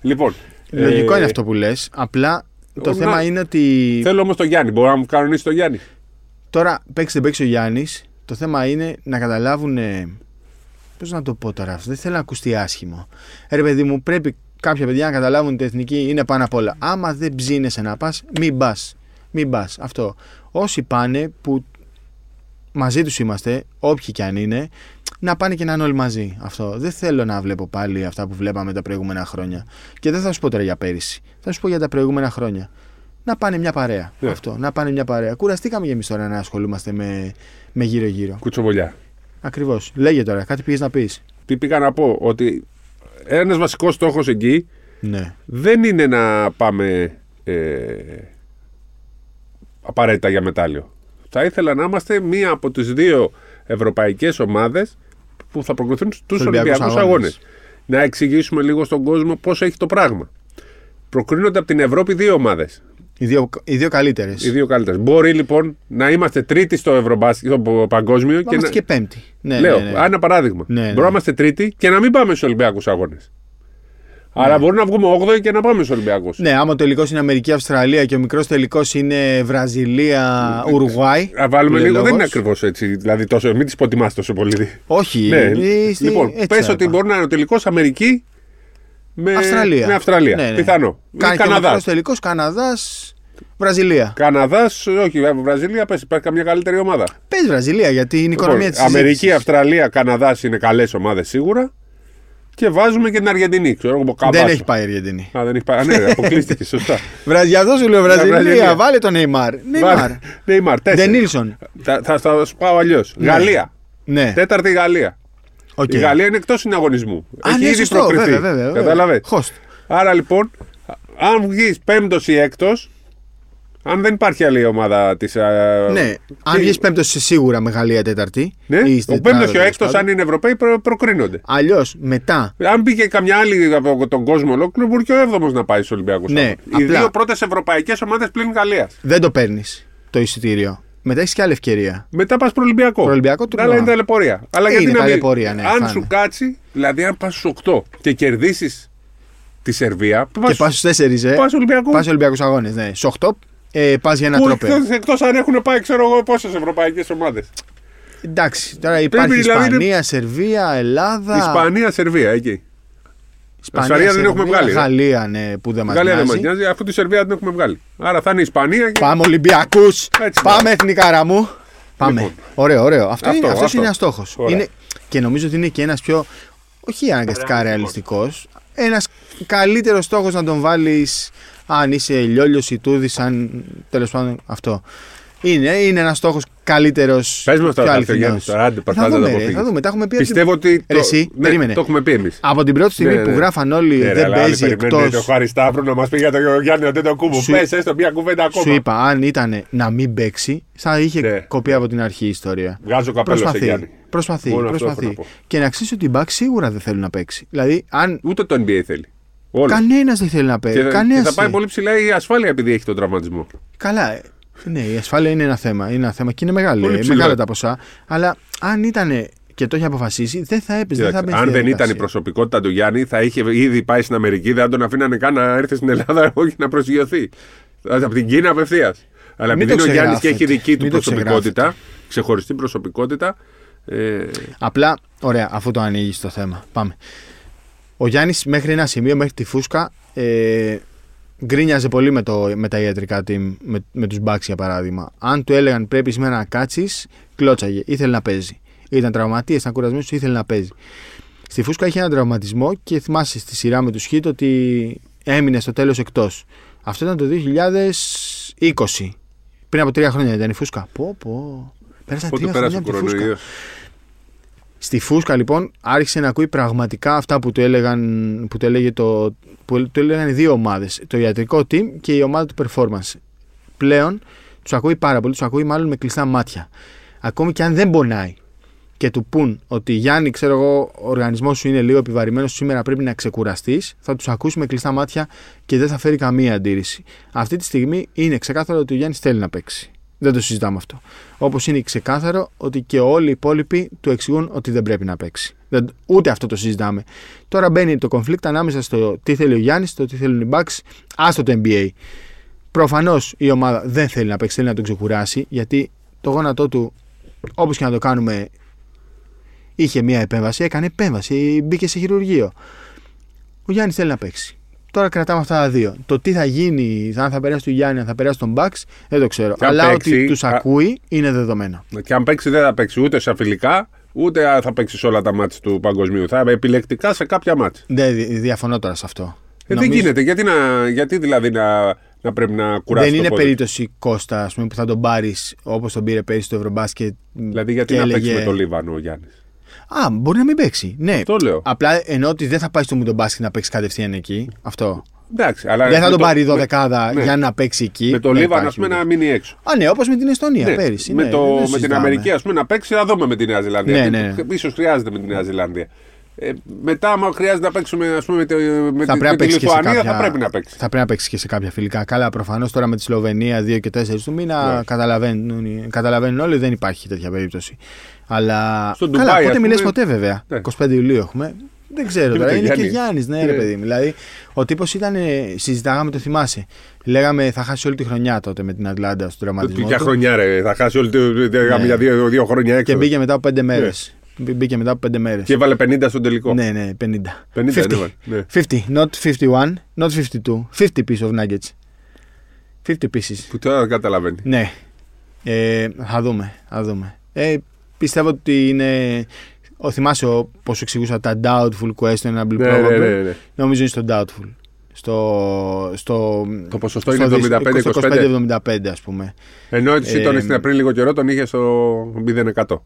Λοιπόν. λογικό ε, είναι αυτό που λες. Απλά το να- θέμα είναι ότι Θέλω όμως τον Γιάννη. Μπορώ να μου κανονίσει τον Γιάννη. τώρα παίξει δεν παίξει ο Γιάννης. Το θέμα είναι να καταλάβουν. Πώς να το πω τώρα αυτό, δεν θέλω να ακουστεί άσχημο. Ε, Ρε παιδί μου, πρέπει κάποια παιδιά να καταλάβουν ότι η εθνική είναι πάνω απ' όλα. Άμα δεν ψήνεσαι να πας, μην πας. Μην πας. Αυτό. Όσοι πάνε που μαζί τους είμαστε, όποιοι κι αν είναι, να πάνε και να είναι όλοι μαζί. Αυτό. Δεν θέλω να βλέπω πάλι αυτά που βλέπαμε τα προηγούμενα χρόνια. Και δεν θα σου πω τώρα για πέρυσι. Θα σου πω για τα προηγούμενα χρόνια. Να πάνε μια παρέα. Ναι. Αυτό. Να πάνε μια παρέα. Κουραστήκαμε για εμείς τώρα να ασχολούμαστε με, με γύρω-γύρω. Κουτσοβολιά. Ακριβώς. Λέγε τώρα, κάτι πήγες να πεις. Τι πήγα να πω, ότι ένας βασικός στόχος εκεί Ναι. δεν είναι να πάμε ε, απαραίτητα για μετάλλιο. Θα ήθελα να είμαστε μία από τις δύο ευρωπαϊκές ομάδες που θα προκριθούν στους Ολυμπιακούς Ολυμπιακούς Αγώνες. Αγώνες. Να εξηγήσουμε λίγο στον κόσμο πώς έχει το πράγμα. Προκρίνονται από την Ευρώπη δύο ομάδες. Οι δύο, οι δύο καλύτερες. Οι δύο καλύτερες. Μπορεί λοιπόν να είμαστε τρίτοι στο, Ευρωμπάσκετ, στο παγκόσμιο και Είμαστε να... και πέμπτη. Ναι, Λέω, ναι, ναι. ένα παράδειγμα. Ναι, ναι. Μπορούμε να είμαστε τρίτοι και να μην πάμε στους Ολυμπιακούς Αγώνες. Άρα μπορεί να βγούμε 8 και να πάμε στους Ολυμπιακούς. Ναι, άμα ο τελικός είναι Αμερική-Αυστραλία και ο μικρός τελικός είναι Βραζιλία-Ουρουάη. Να βάλουμε που λέει λίγο, δεν είναι λόγος. ακριβώς έτσι. Δηλαδή, τόσο, μην τις υποτιμάς τόσο πολύ. Όχι. ναι. ε, στη- λοιπόν, έτσι πες θα ότι είπα. μπορεί να είναι ο τελικός Αμερική με Αυστραλία. Με Αυστραλία. Ναι, ναι. Πιθανό. Κάνει και ο Καναδάς. μικρός τελικός Καναδά-Βραζιλία. Καναδάς, όχι, βέβαια, Βραζιλία, πες, υπάρχει καμιά καλύτερη ομάδα. Πες Βραζιλία γιατί είναι η οικονομία Λοιπόν, της. Αμερική, Αυστραλία, Καναδάς είναι καλές ομάδες σίγουρα. Και βάζουμε και την Αργεντινή. Ξέρω εγώ, Δεν Καμπάσο. έχει πάει η Αργεντινή. Α, δεν έχει πάει. Α, ναι, αποκλείστηκε, σωστά. Βραζ- Γι' αυτό σου λέω Βραζιλία. Βραζιλία. Βάλε τον Νεϊμάρ. Νεϊμάρ. Νέιμαρ, τέσσερα. Ντενίλσον. Θα, θα, θα σου πάω αλλιώς. Γαλλία. Ναι. Τέταρτη η Γαλλία. Οκ. Η Γαλλία είναι εκτός συναγωνισμού. Α, Έχει ναι, ήδη σωστό, προκριθεί. βέβαια, βέβαια, βέβαια. Κατάλαβε. Host. Άρα λοιπόν, αν βγεις πέμπτος ή έκτος, αν δεν υπάρχει άλλη ομάδα της. Ναι. Αν βγεις πέμπτος σίγουρα με Γαλλία τέταρτη. Ναι, ή στην ο πέμπτος τετράδα, και ο τέλος έκτος, πάντων. αν είναι Ευρωπαίοι, προ, προκρίνονται. Αλλιώς μετά. Αν πήγε καμιά άλλη από τον κόσμο ολόκληρο, μπορεί και ο έβδομος να πάει στους Ολυμπιακούς. Ναι, Οι απλά- δύο πρώτες ευρωπαϊκές ομάδες πλην Γαλλίας. Δεν το παίρνεις το εισιτήριο. Μετά έχεις και άλλη ευκαιρία. Μετά πας προολυμπιακό. Προολυμπιακό Τα άλλα είναι ταλαιπωρία. Αλλά Είναι γιατί να μην. ταλαιπωρία, ναι, αν φάνε. σου κάτσει, δηλαδή αν πας στους 8 και κερδίσεις τη Σερβία, Και πας στους 4, ε. πας Ολυμπιακούς. Πας Ολυμπιακούς Αγώνες. Ναι. Στους 8 ε, πας για ένα Που τρόπαιο. εκτό αν έχουν πάει, ξέρω εγώ, πόσες ευρωπαϊκές ομάδες. Εντάξει, τώρα υπάρχει δηλαδή, Ισπανία, Σερβία, Ελλάδα. Ισπανία, Σερβία, εκεί. Ισπανία, Σερβία δεν έχουμε βγάλει, ε. Γαλλία, ναι, που δεν μας Γαλλία δεν μας νοιάζει. νοιάζει, αφού τη Σερβία την έχουμε βγάλει. Άρα θα είναι η Ισπανία και. Πάμε Ολυμπιακούς. Έτσι, Πάμε εθνικά μου. Πάμε. Λοιπόν. Ωραίο, ωραίο. Αυτό, Αυτό, είναι, αυτός αυτό. είναι ένας στόχος. Ωραία. Και νομίζω ότι είναι και ένας πιο. Όχι αναγκαστικά ρεαλιστικός. Ένας καλύτερος στόχος να τον βάλεις αν είσαι λιόλιος ή τούδη, αν τέλος πάντων αυτό. Είναι, είναι ένας στόχος καλύτερος. Πες μας τώρα, θα έρθει ο Γιάννη. Τώρα, άντε, θα προσπάθησε να δούμε, το ρε, θα αποφύγει. δούμε. Τα έχουμε πει από την- Πιστεύω ότι. Ρε, το- εσύ, ναι, περίμενε. Το έχουμε πει εμείς. Από την πρώτη στιγμή Ναι, που ναι. γράφαν όλοι δεν παίζει εκτός. Το Χαρισταύρου να μας πει για τον Γιάννη ο Τέτο Κούμπο. Σου- Πες έστω μια κουβέντα ακόμα. Σου είπα, αν ήταν να μην παίξει, θα είχε Ναι. κοπεί από την αρχή η ιστορία. Βγάζω καπέλο σε Προσπαθεί. Γιάννη. Προσπαθεί, Μόνο αυτό προσπαθεί. έχω να πω. Και να ξέρεις ότι οι Bucks σίγουρα δεν θέλουν να παίξει. Δηλαδή, αν Ούτε το NBA θέλει. Όλοι. κανένας δεν θέλει να Και, παίξει. θα- Κανένας. και θα πάει πολύ ψηλά η ασφάλεια επειδή έχει τον τραυματισμό. Καλά. ε, Ναι, η ασφάλεια είναι ένα θέμα. Είναι ένα θέμα και είναι μεγάλη. Πολύ ε, ψηλό. Μεγάλα τα ποσά. Αλλά αν ήταν και το είχε αποφασίσει, δεν θα έπαιζε. Δεν θα Κοίταξε, μπαίνει αν στη δεν ήταν η διαδικασία. προσωπικότητα του Γιάννη, θα είχε ήδη πάει στην Αμερική, δεν θα τον αφήνανε καν να έρθει στην Ελλάδα όχι να προσγειωθεί. Από την Κίνα απευθείας. Αλλά Μην επειδή το είναι ο Γιάννης και έχει ξεγράφετε. δική του Μην το προσωπικότητα, ξεχωριστή προσωπικότητα. Ε, Απλά, ωραία, αφού το ανοίγεις το θέμα. Πάμε. Ο Γιάννης μέχρι ένα σημείο, μέχρι τη φούσκα, ε, γκρίνιαζε πολύ με, το, με τα ιατρικά team, με, με τους Bucks για παράδειγμα. Αν του έλεγαν πρέπει σήμερα να κάτσεις, κλώτσαγε. Ήθελε να παίζει. Ήταν τραυματίες, ήταν κουρασμένος, ήθελε να παίζει. Στη φούσκα είχε έναν τραυματισμό και θυμάσαι στη σειρά με τους Χιτ ότι έμεινε στο τέλος εκτός. Αυτό ήταν το 2020. Πριν από τρία χρόνια ήταν η φούσκα. Πω, πω. Πέρασαν πότε τρία πέρασε χρόνια ο από τη φούσκα. Κορονοϊό. Στη φούσκα λοιπόν άρχισε να ακούει πραγματικά αυτά που του, έλεγαν, που του, έλεγε το, που του έλεγαν οι δύο ομάδες. Το ιατρικό team και η ομάδα του performance. Πλέον τους ακούει πάρα πολύ, τους ακούει μάλλον με κλειστά μάτια. Ακόμη και αν δεν πονάει. και του πούν ότι Γιάννη, ξέρω εγώ, ο οργανισμός σου είναι λίγο επιβαρημένος σήμερα, πρέπει να ξεκουραστείς, θα τους ακούσει με κλειστά μάτια και δεν θα φέρει καμία αντίρρηση. Αυτή τη στιγμή είναι ξεκάθαρο ότι ο Γιάννης θέλει να παίξει. Δεν το συζητάμε αυτό. Όπως είναι ξεκάθαρο ότι και όλοι οι υπόλοιποι του εξηγούν ότι δεν πρέπει να παίξει. Δεν, ούτε αυτό το συζητάμε. Τώρα μπαίνει το conflict ανάμεσα στο τι θέλει ο Γιάννης, στο τι θέλουν οι Bucks, άστο το NBA. Προφανώς η ομάδα δεν θέλει να παίξει, θέλει να τον ξεκουράσει, γιατί το γόνατό του, όπως και να το κάνουμε, είχε μία επέμβαση, έκανε επέμβαση, μπήκε σε χειρουργείο. Ο Γιάννης θέλει να παίξει. Τώρα κρατάμε αυτά τα δύο. Το τι θα γίνει, αν θα περάσει του Γιάννη, αν θα περάσει τον Μπαξ, δεν το ξέρω. Και αν Αλλά παίξει, ότι τους α- ακούει είναι δεδομένο. Και αν παίξει, δεν θα παίξει ούτε σε φιλικά, ούτε θα παίξει σε όλα τα μάτια του παγκοσμίου. Θα επιλεκτικά σε κάποια μάτια. Δεν δι- διαφωνώ τώρα σε αυτό. Ε, Νομίζω- Δεν γίνεται. Γιατί, να, γιατί δηλαδή να, να πρέπει να κουράσει Δεν το είναι πόδι. περίπτωση Κώστα ας πούμε, που θα τον πάρεις όπως τον πήρε πέρυσι στο Ευρωμπάσκετ. Δηλαδή, γιατί και να έλεγε- παίξει με τον Λίβανο ο Γιάννης; Α, μπορεί να μην παίξει. Ναι. Το λέω. Απλά ενώ ότι δεν θα πάει στο μου τον μπάσκετ να παίξει κατευθείαν εκεί. Αυτό. Εντάξει, αλλά δεν θα με τον το- πάρει η με- δωδεκάδα ναι. για να παίξει εκεί. Με το Δεν Λίβανο, ας υπάρχει πούμε, να περίπτωση. μείνει έξω. Α, ναι, όπως με την Εστονία Ναι, πέρυσι. με, ναι, το, δεν με την συζητάμε. Αμερική, ας πούμε, να παίξει, θα δούμε με τη Νέα Ζηλανδία. Ναι, Γιατί ναι. ίσως χρειάζεται με τη Νέα Ζηλανδία. Ε, μετά, άμα χρειάζεται να παίξουμε ας πούμε, με, τη- με, θα τη- πρέπει με να τη παίξει και σε Λιθουανία, κάποια... θα πρέπει να παίξει. Θα πρέπει να παίξει και σε κάποια φιλικά. Καλά, προφανώς τώρα με τη Σλοβενία 2 και 4 του μήνα Ναι. καταλαβαίνουν, καταλαβαίνουν όλοι δεν υπάρχει τέτοια περίπτωση. Αλλά. Στο καλά, Ντουμπάι, πότε ας μιλές πούμε- ποτέ βέβαια. Ναι. 25 Ιουλίου έχουμε. Δεν ξέρω Και με τώρα. τον Είναι και Γιάννη. Γιάννης, ναι, ρε Ναι. παιδί μου. Δηλαδή, ο τύπος ήταν. ε, Συζητάγαμε, το θυμάσαι. Λέγαμε θα χάσει όλη τη χρονιά τότε με την Ατλάντα στον τραυματισμό. Για του. χρονιά, ρε. Θα χάσει όλη τη. Ναι. για δύο, δύο χρόνια έξω. Και μπήκε μετά από 5 μέρες. Μπήκε μετά από 5 μέρες. Και έβαλε 50 στον τελικό. Ναι, ναι, 50. 50 50. έβαλε, ναι. 50, not 51, not 52. 50 piece of nuggets. 50 pieces. Που τώρα δεν καταλαβαίνει. Ναι. Ε, θα δούμε. Θα δούμε. Ε, πιστεύω ότι είναι. Ο, θυμάσαι ο, πώς εξηγούσα τα doubtful question and Ναι, probable. ναι, ναι, ναι. Νομίζω είναι στο doubtful. Στο, στο, Το ποσοστό στο είναι δις- 75-25. 25-75 ας πούμε. Ενώ εσύ Ε, τον στην πριν λίγο καιρό τον είχε στο 0%.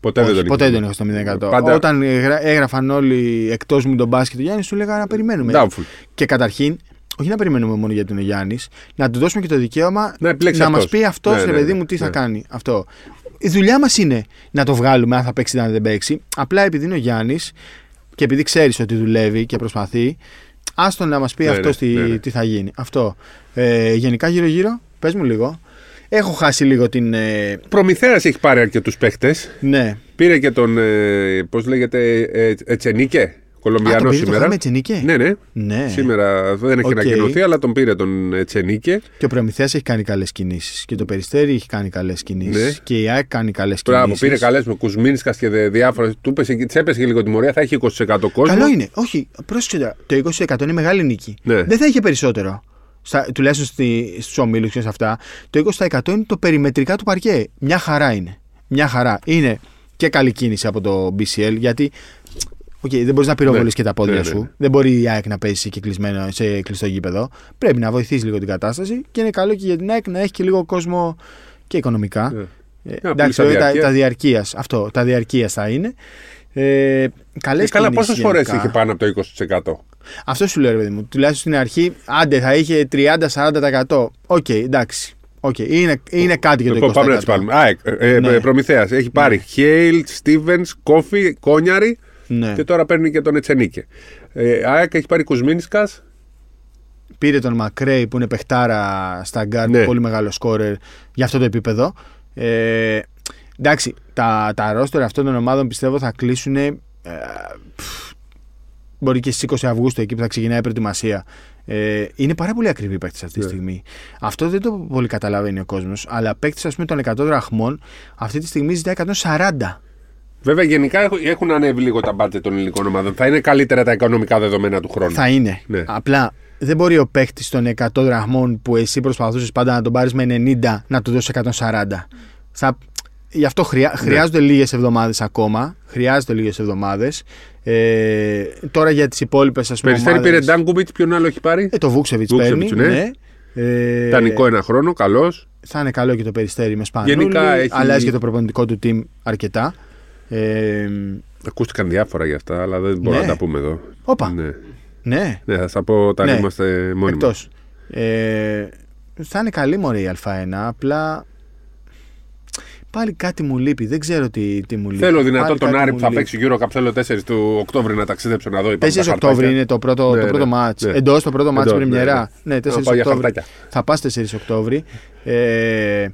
Ποτέ δεν Όχι, τον ποτέ είχε. δεν έχω στο 0%. Πάντα Όταν έγρα- έγραφαν όλοι εκτός μου τον μπάσκετ του Γιάννης, σου λέγανε να περιμένουμε. doubtful. Και καταρχήν, όχι να περιμένουμε μόνο γιατί είναι ο Γιάννης, να του δώσουμε και το δικαίωμα Να επιλέξει να μας αυτός. πει αυτός, Ναι, ρε ναι, παιδί ναι, μου, τι θα ναι. κάνει. Αυτό. Η δουλειά μας είναι να το βγάλουμε αν θα παίξει ή αν δεν παίξει. Απλά επειδή είναι ο Γιάννης και επειδή ξέρεις ότι δουλεύει και προσπαθεί, άστον να μας πει Ναι, αυτό ναι, τι, ναι, ναι. τι θα γίνει. Αυτό. Ε, γενικά γύρω-γύρω, πες μου λίγο. Έχω χάσει λίγο την. Ε, Προμηθέας έχει πάρει αρκετούς παίχτε. ναι. Πήρε και τον. Ε, Πώς λέγεται, ε, Ετσενίκε. Α, το Κολομβιανό παιδί το σήμερα. είχαμε Ετσενίκε; Ναι, ναι. Ναι. Σήμερα δεν έχει Οκ. ανακοινωθεί, αλλά τον πήρε τον Ετσενίκε. Και ο Προμηθέας έχει κάνει καλές κινήσεις. Και το Περιστέρι έχει κάνει καλές κινήσεις. Ναι. Και η ΑΕΚ κάνει καλές Μπράβο, κινήσεις. πήρε καλές με Κουσμίνσκας και διάφορες. Του έπεσε, της έπεσε και λίγο τιμωρία, θα έχει 20% κόσμο. Καλό είναι. Όχι, πρόσεξε τώρα. Το 20% είναι μεγάλη νίκη. Ναι. Δεν θα είχε περισσότερο. Στα, τουλάχιστον στη, στους ομίλους και σε αυτά. Το 20% είναι το περιμετρικά του παρκέ. Μια χαρά είναι. Μια χαρά. Είναι και καλή κίνηση από το BCL γιατί. Οκ, δεν μπορείς να πυροβολείς Ναι. και τα πόδια Ναι, ναι, σου. ναι. Δεν μπορεί η ΑΕΚ να παίζει και κλεισμένο σε κλειστό γήπεδο. Πρέπει να βοηθήσει λίγο την κατάσταση και είναι καλό και για την ΑΕΚ να έχει και λίγο κόσμο και οικονομικά. Ναι. Ε, Να εντάξει, πουλήσει τα βέβαια, τα, διαρκείας. τα διαρκείας. Αυτό, τα διαρκείας θα είναι. Ε, καλές Ε, καλά, κινήσεις πόσες φορές γενικά. είχε πάνω από το 20%. Αυτό σου λέω, ρε παιδί μου. Τουλάχιστον στην αρχή, άντε θα είχε 30-40%. Οκ, εντάξει. Οκ, είναι, είναι κάτι για το 20%. Λοιπόν, πάμε να τις πάρουμε. Α, ε, ε, Ναι. Προμηθέας. Έχει πάρει Χέιλ, Στίβενς, Κόφι, Κόνιαρη Ναι. και τώρα παίρνει και τον Ετσενίκε. Ε, ΑΕΚ έχει πάρει Κουσμίνσκας. Πήρε τον Μακρέι που είναι παιχτάρα στα γκάρτ, Ναι. πολύ μεγάλο σκόρερ για αυτό το επίπεδο. Ε, εντάξει, τα, τα ρόστερα αυτών των ομάδων πιστεύω θα κλείσουν. Ε, πφ, μπορεί και στις 20 Αυγούστου εκεί που θα ξεκινάει η προετοιμασία. Ε, είναι πάρα πολύ ακριβή η παίκτης αυτή τη Ναι. στιγμή. Αυτό δεν το πολύ καταλαβαίνει ο κόσμος. Αλλά παίκτης, ας πούμε, των 100 δραχμών αυτή τη στιγμή ζητάει 140. Βέβαια, γενικά έχουν- έχουν ανέβει λίγο τα μπάτζετ των ελληνικών ομάδων. Θα είναι καλύτερα τα οικονομικά δεδομένα του χρόνου. Θα είναι. Ναι. Απλά δεν μπορεί ο παίκτη των 100 δραχμών που εσύ προσπαθούσες πάντα να τον πάρεις με 90 να του δώσεις 140. Θα... Γι' αυτό χρειά... Ναι. χρειάζονται λίγες εβδομάδες ακόμα. Χρειάζονται λίγες εβδομάδες. Ε, τώρα για τις υπόλοιπες, ας πούμε. Περιστέρη ομάδες- πήρε Ντάνκουμπιτ, ποιον άλλο έχει πάρει; Ε, το Βούξεβιτς Βούξεβιτς, παίρνει. ναι. ναι. Ε, Τανικό ένα χρόνο, καλός. Θα είναι καλό και το περιστέρι με Σπανούλη. Γενικά έχει- Αλλάζει και το προπονητικό του team αρκετά. Ε, Ακούστηκαν διάφορα για αυτά, αλλά δεν μπορούμε Ναι. να τα πούμε εδώ. Όπα. Ναι, ναι, ναι θα σας πω όταν Ναι. είμαστε μόνοι Εκτός. μας. Ε, θα είναι καλή μωρή η Α1. Απλά Πάλι κάτι μου λείπει. Δεν ξέρω τι, τι μου λείπει. Θέλω δυνατό Πάλι τον κάτι Άρη μου που θα λείπει. παίξει γύρω Καψέλο 4 του Οκτώβρη να ταξιδέψω να δω. υπάρχουν 4 τα Οκτώβρη χαρτάκια. είναι το πρώτο, Ναι, το πρώτο ναι, μάτς. ναι. Εντός το πρώτο μάτς Εντός, πρεμιέρα. ναι, Ναι, ναι. 4 Να πάω για Οκτώβρη. χαρτάκια. Θα πας 4 Οκτώβρη. Ε,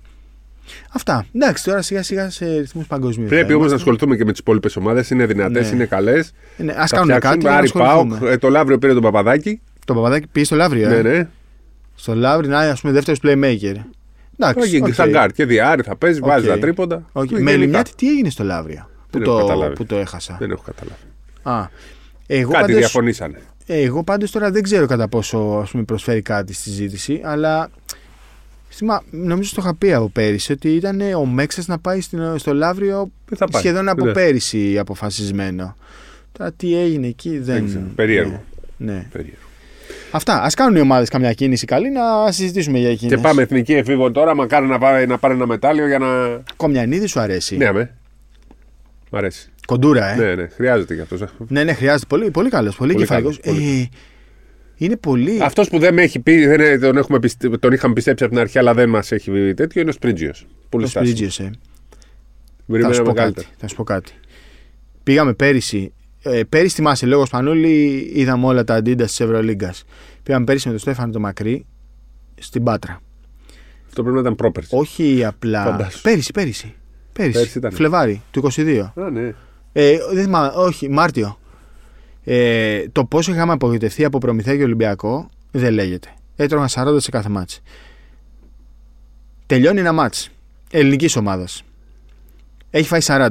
αυτά. Εντάξει, τώρα σιγά σιγά σε ρυθμούς παγκοσμίους. Πρέπει όμως να ασχοληθούμε και με τις υπόλοιπες ομάδες. Είναι δυνατές, Ναι. είναι καλές. Α κάνουν κάτι. να Άρη Πάοκ. ασχοληθούμε. ε, Το Λαύριο πήρε τον Παπαδάκη. Το παπαδάκι πήγε στο Λαύριο. Ναι, ε; ναι. Στο Λαύριο να είναι ας πούμε δεύτερος playmaker. Εντάξει. Όχι, οκ. σαν γκάρ. Και δυάρι θα παίζει, βάζει Οκ. τα τρίποντα. Οκ. Γενικά. Με Λιμιάτη τι έγινε στο Λαύριο που Δεν έχω το, καταλάβει. που το έχασα; Δεν έχω καταλάβει. Α, εγώ Κάτι πάντως, διαφωνήσανε. εγώ πάντως τώρα δεν ξέρω κατά πόσο ας πούμε, προσφέρει κάτι στη συζήτηση, αλλά θυμά, νομίζω το είχα πει από πέρυσι ότι ήταν ο Μέξας να πάει στην- στο Λαύριο Δεν θα πάει. σχεδόν από Ναι. πέρυσι αποφασισμένο. Τώρα τι έγινε εκεί δεν... ξέρω. Περίεργο. Ναι, ναι. Περίεργο. Αυτά. Ας κάνουν οι ομάδες καμιά κίνηση καλή να συζητήσουμε για εκείνες. Και πάμε εθνική εφήβο τώρα. Μακάρι να, πάει, να πάρει ένα μετάλλιο για να. Κομιανίδης σου αρέσει. Ναι, αμέ. Μ' αρέσει. Κοντούρα, ε. Ναι, ναι, χρειάζεται κι αυτό. Ναι, ναι, χρειάζεται. Πολύ, πολύ καλός, πολύ, Πολύ κεφαλικός. καλός, πολύ. Ε, είναι πολύ... Αυτός που δεν με έχει πει, δεν, είναι- τον, έχουμε πιστε, τον είχαμε πιστέψει από την αρχή, αλλά δεν μας έχει τέτοιο, είναι ο Σπρίτζιος. Πολύ ο στάσιμος. Σπρίτζιος, ε. Θα Περιμέναμε σου, πω καλύτερα. κάτι, θα σου πω κάτι. Πήγαμε πέρυσι. Ε, πέρυσι θυμάσαι, λόγω Σπανούλη, είδαμε όλα τα αντίντα της Ευρωλίγκας. Πήγαμε πέρυσι με τον Στέφανο το Μακρύ στην Πάτρα. Αυτό πρέπει να ήταν πρόπερση. Όχι απλά. Φαντάσου. Πέρυσι, πέρυσι. Πέρυσι. Πέρυσι ήταν. Φλεβάρι του 22. Α, ναι. Ε, δεν θυμάμαι, όχι, Μάρτιο. Ε, το πόσο είχαμε απογοητευτεί από Προμηθέα και Ολυμπιακό δεν λέγεται. Έτρωγαν 40 σε κάθε μάτς. Τελειώνει ένα μάτς ελληνικής ομάδας. Έχει φάει 40.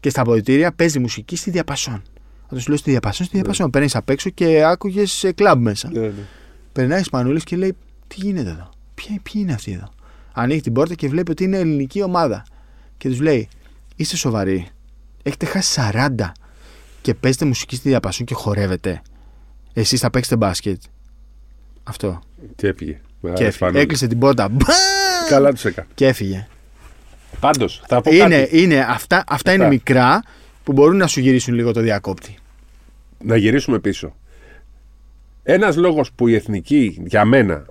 Και στα αποδητήρια παίζει μουσική στη διαπασόν. Θα του λέω στη διαπασόν, στη διαπασόν. Παίρνεις απ' έξω και άκουγες κλαμπ μέσα. ναι, ναι. Περνάει Σπανούλης και λέει: Τι γίνεται εδώ, ποιοι, ποιοι είναι αυτοί εδώ; Ανοίγει την πόρτα και βλέπει ότι είναι ελληνική ομάδα. Και τους λέει: Είστε σοβαροί. Έχετε χάσει 40 και παίζετε μουσική στη διαπασόν και χορεύετε. Εσείς θα παίξετε μπάσκετ. Αυτό. Και έφυγε. Με Και άρεσε έφυγε. πάνω. Έκλεισε την πόρτα. Μπαμ! Καλά τους έκανε. Και έφυγε. Πάντως, θα πω Είναι, κάτι. είναι, αυτά, αυτά είναι Αυτά. μικρά που μπορούν να σου γυρίσουν λίγο το διακόπτη. Να γυρίσουμε πίσω. Ένας λόγος που η εθνική για μένα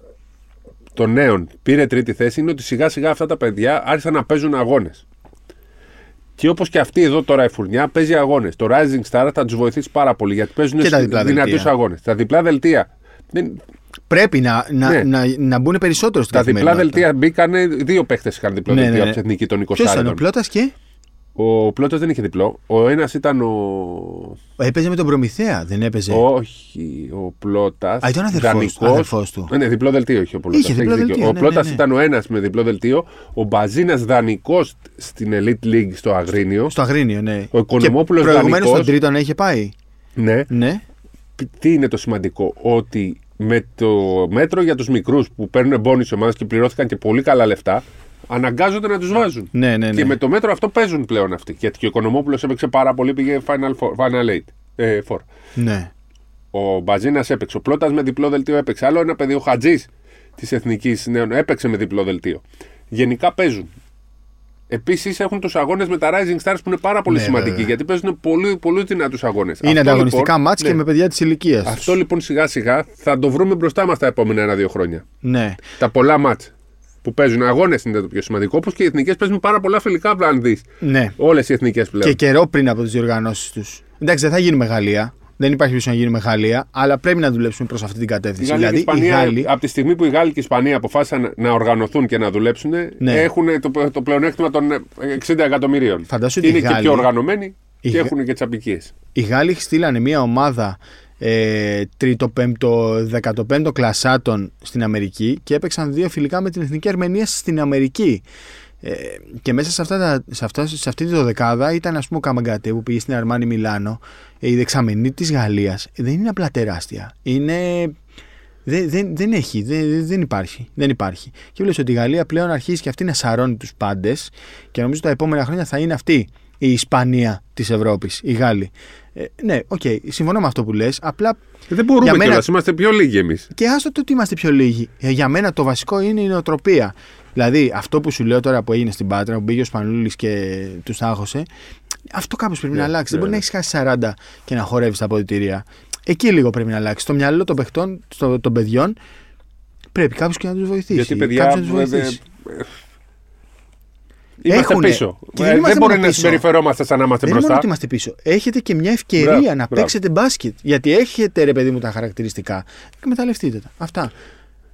των νέων πήρε τρίτη θέση είναι ότι σιγά σιγά αυτά τα παιδιά άρχισαν να παίζουν αγώνες. Και όπως και αυτή εδώ τώρα η φουρνιά παίζει αγώνες. Το Rising Star θα τους βοηθήσει πάρα πολύ γιατί παίζουν Και τα διπλά δυνατούς δελτία. αγώνες. Τα διπλά δελτία. Δεν, Πρέπει να, να, Ναι. να, να μπουν περισσότερο στην τα διπλά καθημερινότητα. δελτία μπήκανε. Δύο παίχτες είχαν διπλό Ναι, δελτίο ναι, από ναι. την εθνική των 20 Ποιος ήταν ο Πλότα και; Ο Πλώτος δεν είχε διπλό. Ο ένας ήταν ο. Έπαιζε με τον Προμηθέα, δεν έπαιζε. Όχι, ο Πλότα. Α, ήταν αδερφός του, αδερφός του. Ναι, διπλό δελτίο είχε ο Πλότα. Είχε διπλό δελτίο, Ο ναι, Πλότα ναι, ναι. ήταν ο ένας με διπλό δελτίο. Ο Μπαζίνας δανεικό στην Elite League στο Αγρίνιο. Στο Αγρίνιο, ναι. Ο Οικονομόπουλος Προηγουμένως δανεικός. στον τρίτο να είχε πάει. Ναι. Ναι. Τι είναι το σημαντικό, ότι με το μέτρο για τους μικρούς που παίρνουν μπόνι σε ομάδες και πληρώθηκαν και πολύ καλά λεφτά, αναγκάζονται να τους βάζουν. Ναι, ναι, ναι. Και με το μέτρο αυτό παίζουν πλέον αυτοί. Γιατί και ο Οικονομόπουλος έπαιξε πάρα πολύ, πήγε Final, four, final Eight. Ε, four. ναι. Ο Μπαζίνα έπαιξε. Ο Πλότα με διπλό δελτίο έπαιξε. Άλλο ένα παιδί, ο Χατζής της Εθνικής Νέων, έπαιξε με διπλό δελτίο. Γενικά παίζουν. Επίσης έχουν τους αγώνες με τα Rising Stars που είναι πάρα πολύ Ναι, σημαντικοί βέβαια. γιατί παίζουν πολύ, πολύ δυνατούς αγώνες. Είναι ανταγωνιστικά μάτς ναι. και με παιδιά της ηλικίας. Αυτό λοιπόν σιγά σιγά θα το βρούμε μπροστά μας τα επόμενα ένα-δύο χρόνια. Ναι. Τα πολλά μάτς που παίζουν αγώνες είναι το πιο σημαντικό. Όπως και οι εθνικές παίζουν πάρα πολλά φιλικά, αν δεις. ναι. Όλες οι εθνικές πλέον. Και καιρό πριν από τις διοργανώσεις τους. Εντάξει, δεν θα γίνουμε Γαλλία. Δεν υπάρχει περίπτωση να γίνουμε Γαλλία, αλλά πρέπει να δουλέψουμε προς αυτή την Η κατεύθυνση. Γαλλία και η Δηλαδή, οι Ισπανία, Γάλλοι. από τη στιγμή που οι Γάλλοι και η Ισπανία αποφάσισαν να οργανωθούν και να δουλέψουν, Ναι. έχουν το, το πλεονέκτημα των ε, 60 εκατομμυρίων. Φαντάσου ότι Είναι οι και Γάλλοι- πιο οργανωμένοι οι και Γα- έχουν και τις απικίες. Οι Γάλλοι στείλανε μια ομάδα ε, τρίτο, πέμπτο, δεκατοπέμπτο κλασσάτων στην Αμερική και έπαιξαν δύο φιλικά με την Εθνική Αρμενία στην Αμερική. Ε, και μέσα σε, αυτά τα, σε, αυτά, σε αυτή τη δεκάδα ήταν ας πούμε ο Καμαγκατέ που πήγε στην Αρμάνι Μιλάνο. Ε, η δεξαμενή της Γαλλίας δεν είναι απλά τεράστια. Είναι... Δεν, δεν, δεν έχει, δεν, δεν υπάρχει. Δεν υπάρχει. Και βλέπεις ότι η Γαλλία πλέον αρχίζει και αυτή να σαρώνει τους πάντες και νομίζω τα επόμενα χρόνια θα είναι αυτή η Ισπανία της Ευρώπης, οι Γάλλοι. Ε, ναι, οκ, συμφωνώ με αυτό που λες. Απλά Δεν μπορούμε Για μένα- κιόλας, είμαστε πιο λίγοι εμείς. και άστο το ότι είμαστε πιο λίγοι. Ε, για μένα το βασικό είναι η νοοτροπία. Δηλαδή, αυτό που σου λέω τώρα που έγινε στην Πάτρα, που πήγε ο Σπανούλης και τους άγχωσε, αυτό κάπως πρέπει να Ναι, αλλάξει. ναι, Δεν μπορεί ναι. να έχεις χάσει 40 και να χορεύεις τα αποδητήρια. Εκεί λίγο πρέπει να αλλάξει. Στο μυαλό των παιχτών, στο, των παιδιών, πρέπει κάποιος και να τους βοηθήσει. Γιατί παιδιά. Κάποιος να τους βέβαια, βοηθήσει. Είμαστε Έχουνε. πίσω. Και Ε, δεν δεν είμαστε μπορεί μόνο να πίσω. συμπεριφερόμαστε σαν να είμαστε Δεν είναι μόνο μπροστά. ότι είμαστε πίσω. Έχετε και μια ευκαιρία Μπράβο, να μπράβο. παίξετε μπάσκετ. Γιατί έχετε ρε παιδί μου τα χαρακτηριστικά. Εκμεταλλευτείτε τα. Αυτά.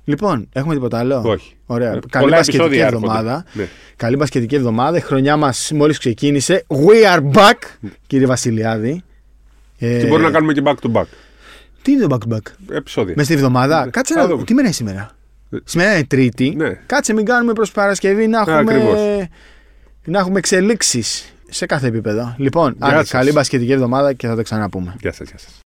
Λοιπόν, έχουμε τίποτα άλλο; Όχι. Ωραία. Ε, Καλή πολλά μπασκετική επεισόδια έρχονται. εβδομάδα. Ναι. Καλή μπασκετική εβδομάδα. Η χρονιά μας μόλις ξεκίνησε. We are back, κύριε Βασιλιάδη. Ε, Και μπορούμε να κάνουμε και back to back; Τι είναι το back to back; επεισόδια. Μες στη εβδομάδα. Ναι. Κάτσε Θα να δούμε. Τι μέρα είναι σήμερα; Ε, Σήμερα είναι Τρίτη. Ναι. Κάτσε μην κάνουμε προς Παρασκευή να έχουμε, ακριβώς. Να έχουμε εξελίξεις σε κάθε επίπεδο. Λοιπόν, Γεια άντε, σας. καλή μπασκετική εβδομάδα και θα τα ξαναπούμε. Γεια σας, γεια σας.